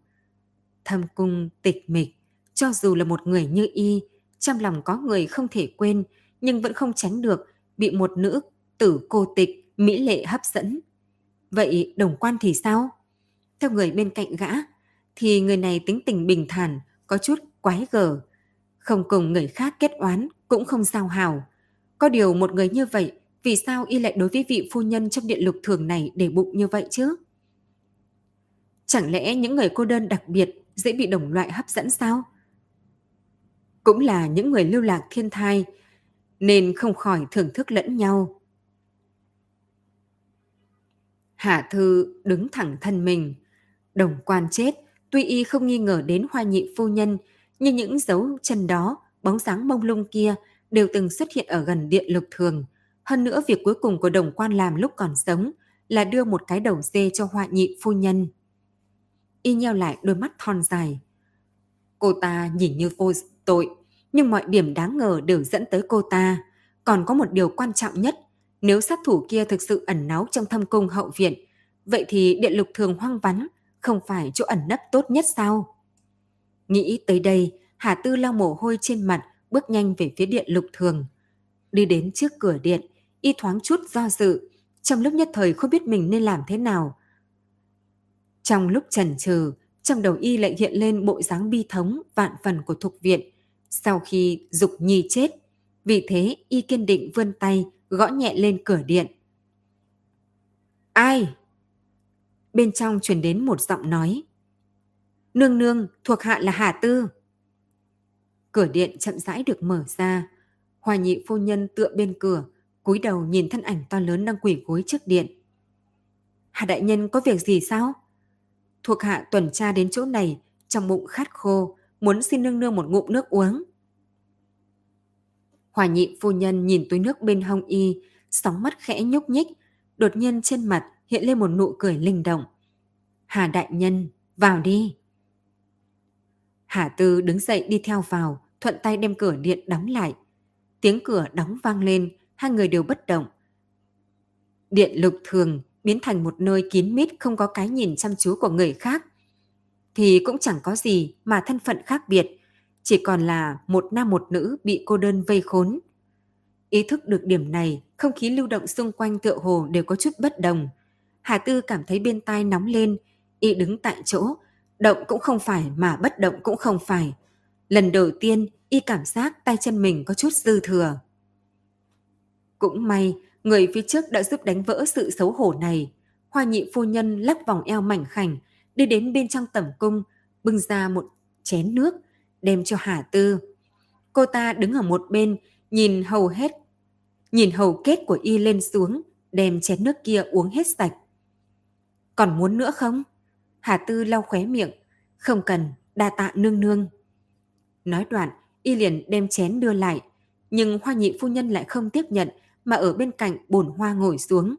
Thâm cung tịch mịch, cho dù là một người như y, trong lòng có người không thể quên, nhưng vẫn không tránh được bị một nữ tử cô tịch, mỹ lệ hấp dẫn. Vậy đồng quan thì sao? Theo người bên cạnh gã, thì người này tính tình bình thản, có chút quái gở. Không cùng người khác kết oán, cũng không sao hào. Có điều một người như vậy, vì sao y lại đối với vị phu nhân trong điện lục thường này để bụng như vậy chứ? Chẳng lẽ những người cô đơn đặc biệt dễ bị đồng loại hấp dẫn sao? Cũng là những người lưu lạc thiên thai, nên không khỏi thưởng thức lẫn nhau. Hạ Thư đứng thẳng thân mình. Đồng quan chết, tuy y không nghi ngờ đến hoa nhị phu nhân, nhưng những dấu chân đó, bóng dáng mông lung kia đều từng xuất hiện ở gần điện lục thường. Hơn nữa việc cuối cùng của đồng quan làm lúc còn sống là đưa một cái đầu dê cho hoa nhị phu nhân. Y nheo lại đôi mắt thon dài. Cô ta nhìn như vô tội, nhưng mọi điểm đáng ngờ đều dẫn tới cô ta. Còn có một điều quan trọng nhất, nếu sát thủ kia thực sự ẩn náu trong thâm cung hậu viện, vậy thì điện lục thường hoang vắng, không phải chỗ ẩn nấp tốt nhất sao? Nghĩ tới đây, Hà Tư lau mồ hôi trên mặt, bước nhanh về phía điện lục thường. Đi đến trước cửa điện, y thoáng chút do dự, trong lúc nhất thời không biết mình nên làm thế nào. Trong lúc chần chừ, trong đầu y lại hiện lên bộ dáng bi thống vạn phần của thục viện, sau khi dục nhi chết. Vì thế y kiên định vươn tay, gõ nhẹ lên cửa điện. Ai? Bên trong truyền đến một giọng nói. Nương nương, thuộc hạ là Hà Tư. Cửa điện chậm rãi được mở ra. Hòa nhị phu nhân tựa bên cửa, cúi đầu nhìn thân ảnh to lớn đang quỷ gối trước điện. Hà đại nhân có việc gì sao? Thuộc hạ tuần tra đến chỗ này, trong bụng khát khô, muốn xin nương nương một ngụm nước uống. Hòa nhị phu nhân nhìn túi nước bên hông y, sóng mắt khẽ nhúc nhích, đột nhiên trên mặt hiện lên một nụ cười linh động. Hà đại nhân, vào đi. Hà Tư đứng dậy đi theo vào, thuận tay đem cửa điện đóng lại. Tiếng cửa đóng vang lên, hai người đều bất động. Điện lục thường biến thành một nơi kín mít không có cái nhìn chăm chú của người khác. Thì cũng chẳng có gì mà thân phận khác biệt, chỉ còn là một nam một nữ bị cô đơn vây khốn. Ý thức được điểm này, không khí lưu động xung quanh tựa hồ đều có chút bất đồng. Hà Tư cảm thấy bên tai nóng lên, y đứng tại chỗ, động cũng không phải mà bất động cũng không phải. Lần đầu tiên, y cảm giác tay chân mình có chút dư thừa. Cũng may, người phía trước đã giúp đánh vỡ sự xấu hổ này. Hoa nhị phu nhân lắc vòng eo mảnh khảnh, đi đến bên trong tẩm cung, bưng ra một chén nước, đem cho Hà Tư. Cô ta đứng ở một bên, nhìn hầu hết, nhìn hầu kết của y lên xuống, đem chén nước kia uống hết sạch. Còn muốn nữa không? Hà Tư lau khóe miệng. Không cần, đa tạ nương nương. Nói đoạn, y liền đem chén đưa lại. Nhưng hoa nhị phu nhân lại không tiếp nhận, mà ở bên cạnh bồn hoa ngồi xuống.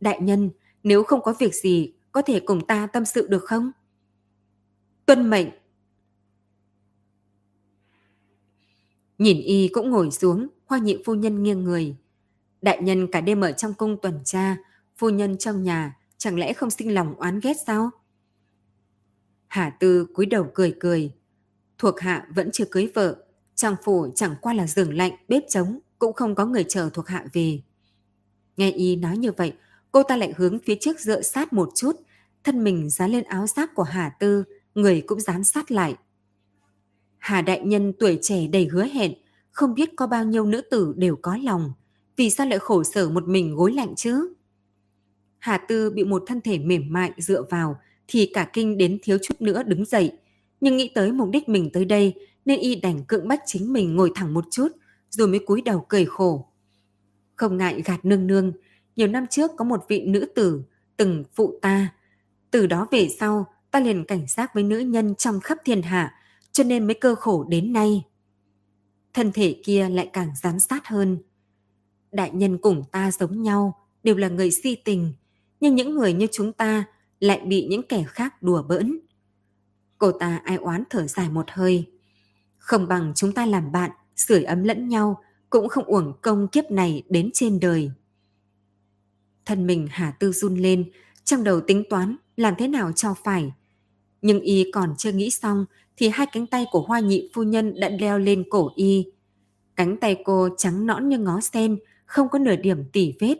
Đại nhân, nếu không có việc gì, có thể cùng ta tâm sự được không? Tuân mệnh. Nhìn y cũng ngồi xuống, hoa nhị phu nhân nghiêng người. Đại nhân cả đêm ở trong cung tuần tra, phu nhân trong nhà, chẳng lẽ không sinh lòng oán ghét sao? Hà Tư cúi đầu cười cười. Thuộc hạ vẫn chưa cưới vợ, trang phủ chẳng qua là giường lạnh, bếp trống, cũng không có người chờ thuộc hạ về. Nghe y nói như vậy, cô ta lại hướng phía trước dựa sát một chút, thân mình dán lên áo giáp của Hà Tư, người cũng dán sát lại. Hà đại nhân tuổi trẻ đầy hứa hẹn, không biết có bao nhiêu nữ tử đều có lòng, vì sao lại khổ sở một mình gối lạnh chứ? Hà Tư bị một thân thể mềm mại dựa vào thì cả kinh đến thiếu chút nữa đứng dậy, nhưng nghĩ tới mục đích mình tới đây nên y đành cưỡng bách chính mình ngồi thẳng một chút rồi mới cúi đầu cười khổ. Không ngại gạt nương nương, nhiều năm trước có một vị nữ tử từng phụ ta. Từ đó về sau, ta liền cảnh giác với nữ nhân trong khắp thiên hạ, cho nên mới cơ khổ đến nay. Thân thể kia lại càng giám sát hơn. Đại nhân cùng ta giống nhau, đều là người si tình, nhưng những người như chúng ta lại bị những kẻ khác đùa bỡn. Cô ta ai oán thở dài một hơi. Không bằng chúng ta làm bạn, sưởi ấm lẫn nhau, cũng không uổng công kiếp này đến trên đời. Thân mình Hà Tư run lên, trong đầu tính toán làm thế nào cho phải. Nhưng y còn chưa nghĩ xong thì hai cánh tay của hoa nhị phu nhân đã leo lên cổ y. Cánh tay cô trắng nõn như ngó sen, không có nửa điểm tỉ vết.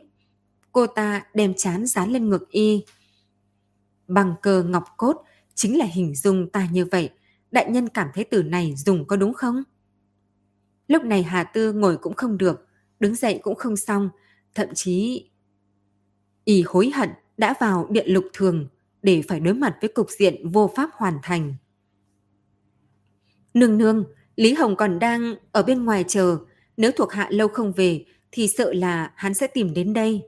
Cô ta đem chán dán lên ngực y. Bằng cờ ngọc cốt chính là hình dung ta như vậy. Đại nhân cảm thấy từ này dùng có đúng không? Lúc này Hà Tư ngồi cũng không được, đứng dậy cũng không xong, thậm chí y hối hận đã vào điện lục thường để phải đối mặt với cục diện vô pháp hoàn thành. Nương nương, Lý Hồng còn đang ở bên ngoài chờ, nếu thuộc hạ lâu không về thì sợ là hắn sẽ tìm đến đây.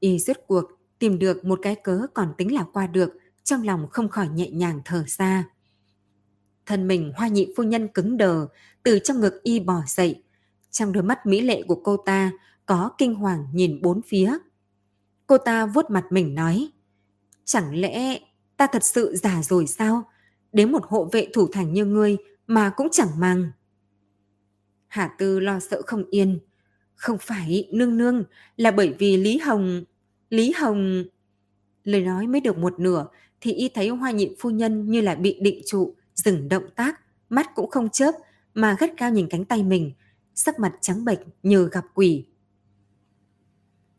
Y rốt cuộc tìm được một cái cớ còn tính là qua được, trong lòng không khỏi nhẹ nhàng thở ra. Thân mình hoa nhị phu nhân cứng đờ, từ trong ngực y bò dậy. Trong đôi mắt mỹ lệ của cô ta có kinh hoàng nhìn bốn phía. Cô ta vuốt mặt mình nói, chẳng lẽ ta thật sự già rồi sao? Đến một hộ vệ thủ thành như ngươi mà cũng chẳng mang. Hà Tư lo sợ không yên. Không phải nương nương là bởi vì Lý Hồng... Lý Hồng... Lời nói mới được một nửa thì y thấy hoa nhị phu nhân như là bị định trụ, dừng động tác, mắt cũng không chớp mà gắt cao nhìn cánh tay mình, sắc mặt trắng bệch như gặp quỷ.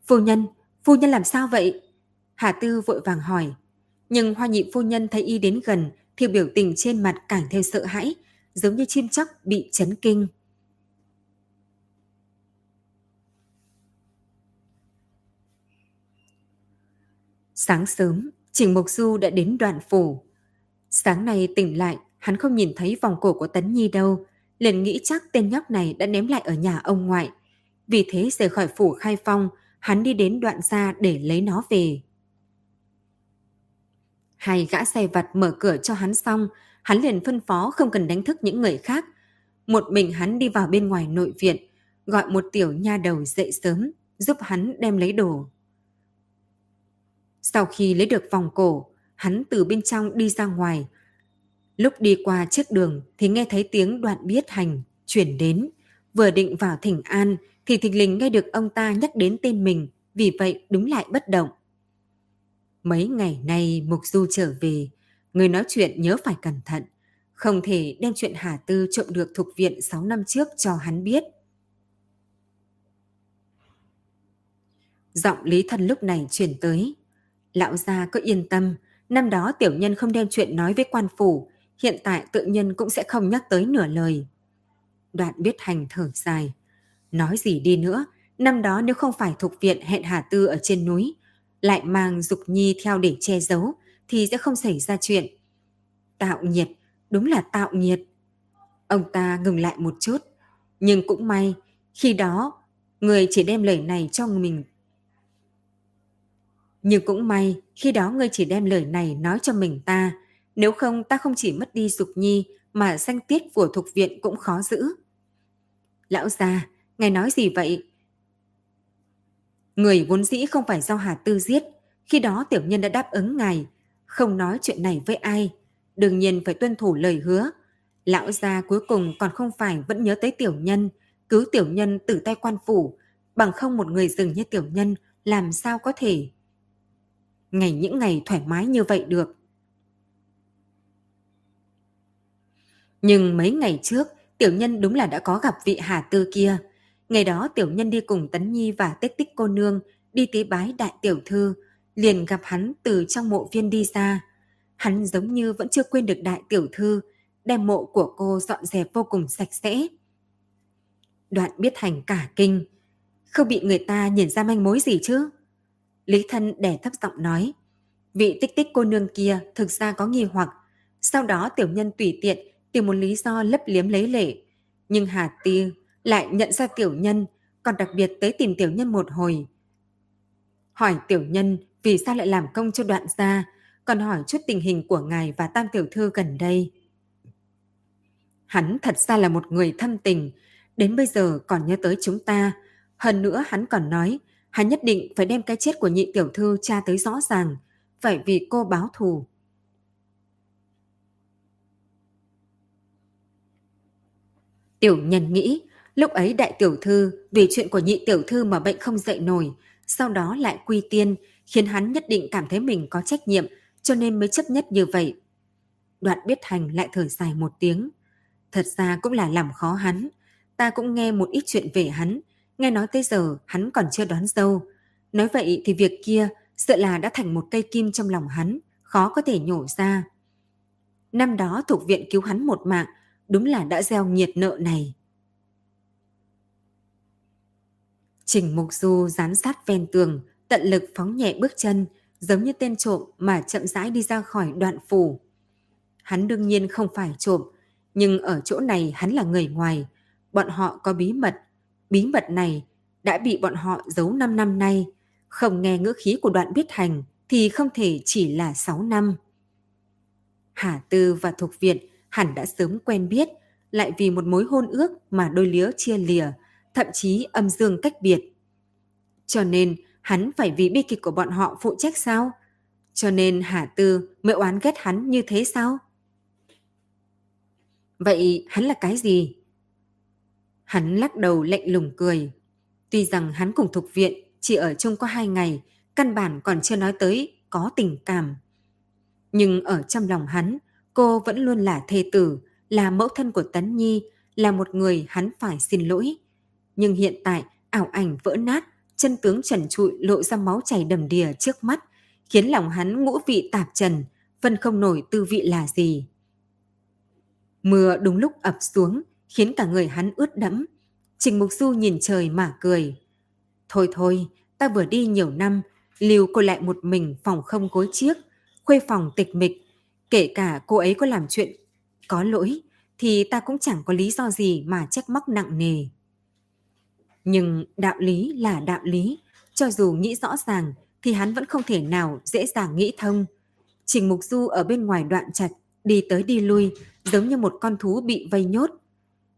Phu nhân, phu nhân làm sao vậy? Hà Tư vội vàng hỏi. Nhưng hoa nhị phu nhân thấy y đến gần thì biểu tình trên mặt càng thêm sợ hãi, giống như chim chóc bị chấn kinh. Sáng sớm, Trình Mộc Du đã đến đoạn phủ. Sáng nay tỉnh lại, hắn không nhìn thấy vòng cổ của Tấn Nhi đâu, liền nghĩ chắc tên nhóc này đã ném lại ở nhà ông ngoại. Vì thế rời khỏi phủ khai phong, hắn đi đến đoạn xa để lấy nó về. Hai gã xe vặt mở cửa cho hắn xong, hắn liền phân phó không cần đánh thức những người khác. Một mình hắn đi vào bên ngoài nội viện, gọi một tiểu nha đầu dậy sớm, giúp hắn đem lấy đồ. Sau khi lấy được vòng cổ, hắn từ bên trong đi ra ngoài. Lúc đi qua chiếc đường thì nghe thấy tiếng đoạn biết hành chuyển đến. Vừa định vào thỉnh an thì thình lình nghe được ông ta nhắc đến tên mình, vì vậy đúng lại bất động. Mấy ngày nay Mục Du trở về, người nói chuyện nhớ phải cẩn thận, không thể đem chuyện Hà Tư trộm được thuộc viện 6 năm trước cho hắn biết. Giọng Lý Thân lúc này chuyển tới. Lão gia có yên tâm, năm đó tiểu nhân không đem chuyện nói với quan phủ, hiện tại tự nhân cũng sẽ không nhắc tới nửa lời. Đoạn biết hành thở dài. Nói gì đi nữa, năm đó nếu không phải thuộc viện hẹn Hà Tư ở trên núi, lại mang Dục Nhi theo để che giấu, thì sẽ không xảy ra chuyện. Tạo nhiệt, đúng là tạo nhiệt. Ông ta ngừng lại một chút, nhưng cũng may, khi đó, người chỉ đem lời này cho mình. Nhưng cũng may, khi đó ngươi chỉ đem lời này nói cho mình ta, nếu không ta không chỉ mất đi Dục Nhi, mà danh tiết của thuộc viện cũng khó giữ. Lão già, ngài nói gì vậy? Người vốn dĩ không phải do Hà Tư giết, khi đó tiểu nhân đã đáp ứng ngài, không nói chuyện này với ai, đương nhiên phải tuân thủ lời hứa. Lão gia cuối cùng còn không phải vẫn nhớ tới tiểu nhân, cứu tiểu nhân từ tay quan phủ, bằng không một người dừng như tiểu nhân làm sao có thể. Ngày những ngày thoải mái như vậy được. Nhưng mấy ngày trước, tiểu nhân đúng là đã có gặp vị Hà Tư kia. Ngày đó tiểu nhân đi cùng Tấn Nhi và tết Tích cô nương đi tế bái đại tiểu thư, liền gặp hắn từ trong mộ viên đi ra. Hắn giống như vẫn chưa quên được đại tiểu thư, đem mộ của cô dọn dẹp vô cùng sạch sẽ. Đoạn biết hành cả kinh, không bị người ta nhìn ra manh mối gì chứ? Lý thân đè thấp giọng nói, vị tích tích cô nương kia thực ra có nghi hoặc, Sau đó tiểu nhân tùy tiện tìm một lý do lấp liếm lấy lệ. Nhưng Hà Ti lại nhận ra tiểu nhân, còn đặc biệt tới tìm tiểu nhân một hồi. Hỏi tiểu nhân vì sao lại làm công cho đoạn gia, còn hỏi chút tình hình của ngài và tam tiểu thư gần đây. Hắn thật ra là một người thâm tình, đến bây giờ còn nhớ tới chúng ta. Hơn nữa hắn còn nói, hắn nhất định phải đem cái chết của nhị tiểu thư tra tới rõ ràng, phải vì cô báo thù. Tiểu nhân nghĩ, lúc ấy đại tiểu thư vì chuyện của nhị tiểu thư mà bệnh không dậy nổi, sau đó lại quy tiên, khiến hắn nhất định cảm thấy mình có trách nhiệm, cho nên mới chấp nhất như vậy. Đoạn biết hành lại thở dài một tiếng. Thật ra cũng là làm khó hắn. Ta cũng nghe một ít chuyện về hắn, nghe nói tới giờ hắn còn chưa đón dâu. Nói vậy thì việc kia sợ là đã thành một cây kim trong lòng hắn, khó có thể nhổ ra. Năm đó thuộc viện cứu hắn một mạng, đúng là đã gieo nhiệt nợ này. Trình Mục Du dán sát ven tường, tận lực phóng nhẹ bước chân, giống như tên trộm mà chậm rãi đi ra khỏi đoạn phủ. Hắn đương nhiên không phải trộm, nhưng ở chỗ này hắn là người ngoài. Bọn họ có bí mật. Bí mật này đã bị bọn họ giấu 5 năm nay. Không nghe ngữ khí của đoạn biết hành thì không thể chỉ là 6 năm. Hà Tư và Thục Viện hẳn đã sớm quen biết, lại vì một mối hôn ước mà đôi lứa chia lìa, thậm chí âm dương cách biệt. Cho nên hắn phải vì bi kịch của bọn họ phụ trách sao? Cho nên Hà Tư mới oán ghét hắn như thế sao? Vậy hắn là cái gì? Hắn lắc đầu lạnh lùng cười. Tuy rằng hắn cùng thuộc viện chỉ ở chung có hai ngày, căn bản còn chưa nói tới có tình cảm. Nhưng ở trong lòng hắn, cô vẫn luôn là thê tử, là mẫu thân của Tấn Nhi, là một người hắn phải xin lỗi. Nhưng hiện tại, ảo ảnh vỡ nát, chân tướng trần trụi lộ ra máu chảy đầm đìa trước mắt, khiến lòng hắn ngũ vị tạp trần, phân không nổi tư vị là gì. Mưa đúng lúc ập xuống, khiến cả người hắn ướt đẫm. Trình Mục Du nhìn trời mà cười. Thôi thôi, ta vừa đi nhiều năm, lưu cô lại một mình phòng không gối chiếc, khuê phòng tịch mịch. Kể cả cô ấy có làm chuyện có lỗi, thì ta cũng chẳng có lý do gì mà trách móc nặng nề. Nhưng đạo lý là đạo lý, cho dù nghĩ rõ ràng thì hắn vẫn không thể nào dễ dàng nghĩ thông. Trình Mục Du ở bên ngoài đoạn chặt, đi tới đi lui, giống như một con thú bị vây nhốt.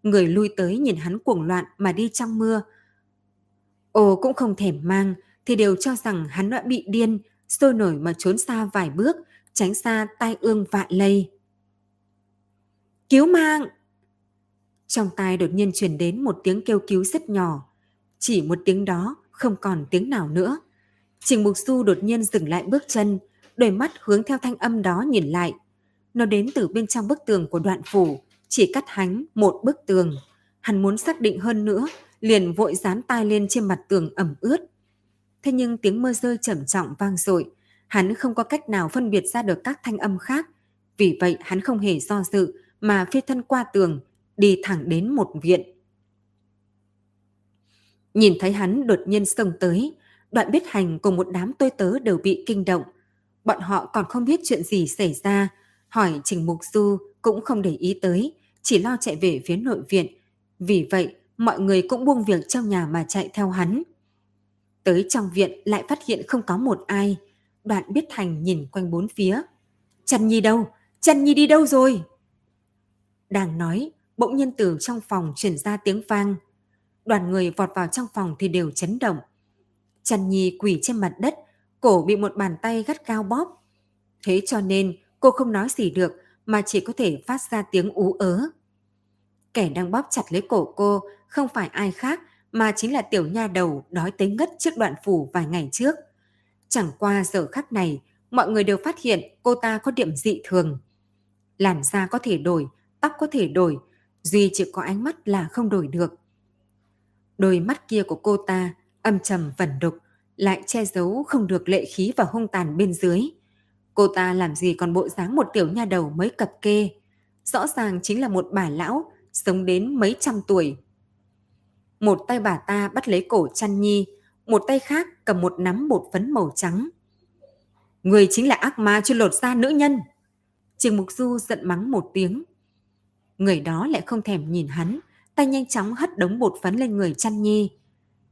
Người lui tới nhìn hắn cuồng loạn mà đi trong mưa. Ồ cũng không thèm mang, thì đều cho rằng hắn đã bị điên, sôi nổi mà trốn xa vài bước, tránh xa tai ương vạ lây. Cứu mang! Trong tai đột nhiên truyền đến một tiếng kêu cứu rất nhỏ. Chỉ một tiếng đó, không còn tiếng nào nữa. Trình Mục Du đột nhiên dừng lại bước chân, đôi mắt hướng theo thanh âm đó nhìn lại. Nó đến từ bên trong bức tường của đoạn phủ, chỉ cắt hắn một bức tường. Hắn muốn xác định hơn nữa, liền vội dán tai lên trên mặt tường ẩm ướt. Thế nhưng tiếng mưa rơi trầm trọng vang dội, hắn không có cách nào phân biệt ra được các thanh âm khác. Vì vậy hắn không hề do dự mà phi thân qua tường, đi thẳng đến một viện. Nhìn thấy hắn đột nhiên xông tới, đoạn biết hành cùng một đám tôi tớ đều bị kinh động. Bọn họ còn không biết chuyện gì xảy ra, hỏi Trình Mục Du cũng không để ý tới, chỉ lo chạy về phía nội viện. Vì vậy, mọi người cũng buông việc trong nhà mà chạy theo hắn. Tới trong viện lại phát hiện không có một ai. Đoạn biết thành nhìn quanh bốn phía. Trần Nhi đâu? Trần Nhi đi đâu rồi? Đang nói, bỗng nhiên từ trong phòng chuyển ra tiếng vang. Đoàn người vọt vào trong phòng thì đều chấn động. Trần Nhi quỳ trên mặt đất, cổ bị một bàn tay gắt cao bóp. Thế cho nên cô không nói gì được mà chỉ có thể phát ra tiếng ú ớ. Kẻ đang bóp chặt lấy cổ cô không phải ai khác mà chính là tiểu nha đầu đói tới ngất trước đoạn phủ vài ngày trước. Chẳng qua giờ khắc này, mọi người đều phát hiện cô ta có điểm dị thường. Làn da có thể đổi, tóc có thể đổi, duy chỉ có ánh mắt là không đổi được. Đôi mắt kia của cô ta âm trầm vẩn đục, lại che giấu không được lệ khí và hung tàn bên dưới. Cô ta làm gì còn bộ dáng một tiểu nha đầu mới cập kê. Rõ ràng chính là một bà lão, sống đến mấy trăm tuổi. Một tay bà ta bắt lấy cổ chăn nhi, một tay khác cầm một nắm bột phấn màu trắng. Người chính là ác ma chuyên lột da nữ nhân. trường Mục Du giận mắng một tiếng. Người đó lại không thèm nhìn hắn, tay nhanh chóng hất đống bột phấn lên người chăn nhi.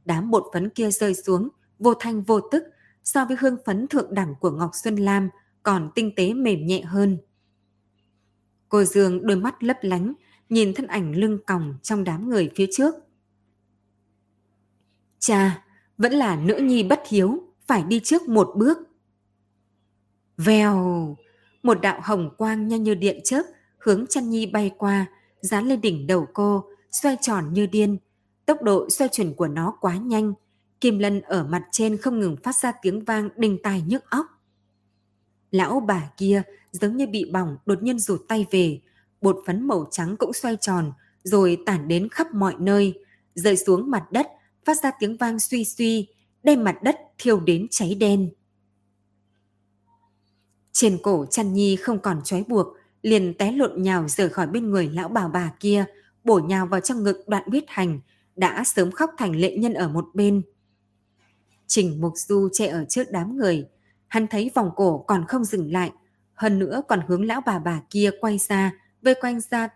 Đám bột phấn kia rơi xuống, vô thanh vô tức, so với hương phấn thượng đẳng của Ngọc Xuân Lam còn tinh tế mềm nhẹ hơn. Cô Dương đôi mắt lấp lánh, nhìn thân ảnh lưng còng trong đám người phía trước. Cha, vẫn là nữ nhi bất hiếu, phải đi trước một bước. Vèo, một đạo hồng quang nhanh như điện chớp hướng chăn nhi bay qua, dán lên đỉnh đầu cô, xoay tròn như điên. Tốc độ xoay chuyển của nó quá nhanh, kim lân ở mặt trên không ngừng phát ra tiếng vang đình tài nhức óc. Lão bà kia giống như bị bỏng đột nhiên rụt tay về, bột phấn màu trắng cũng xoay tròn rồi tản đến khắp mọi nơi, rơi xuống mặt đất, phát ra tiếng vang suy suy, đem mặt đất thiêu đến cháy đen. Trên cổ chăn nhi không còn trói buộc, liền té lộn nhào rời khỏi bên người lão bà bà kia, bổ nhào vào trong ngực đoạn huyết hành, đã sớm khóc thành lệ nhân ở một bên. Trình Mục Du che ở trước đám người, hắn thấy vòng cổ còn không dừng lại, hơn nữa còn hướng lão bà bà kia quay ra, vây quanh ra,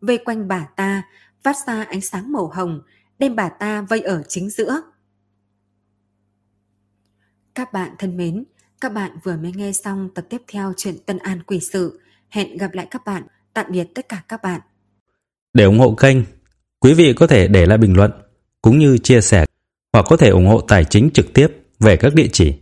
vây quanh bà ta, phát ra ánh sáng màu hồng, đem bà ta vây ở chính giữa. Các bạn thân mến, các bạn vừa mới nghe xong tập tiếp theo chuyện Tân An Quỷ Sự. Hẹn gặp lại các bạn. Tạm biệt tất cả các bạn. Để ủng hộ kênh, quý vị có thể để lại bình luận cũng như chia sẻ hoặc có thể ủng hộ tài chính trực tiếp về các địa chỉ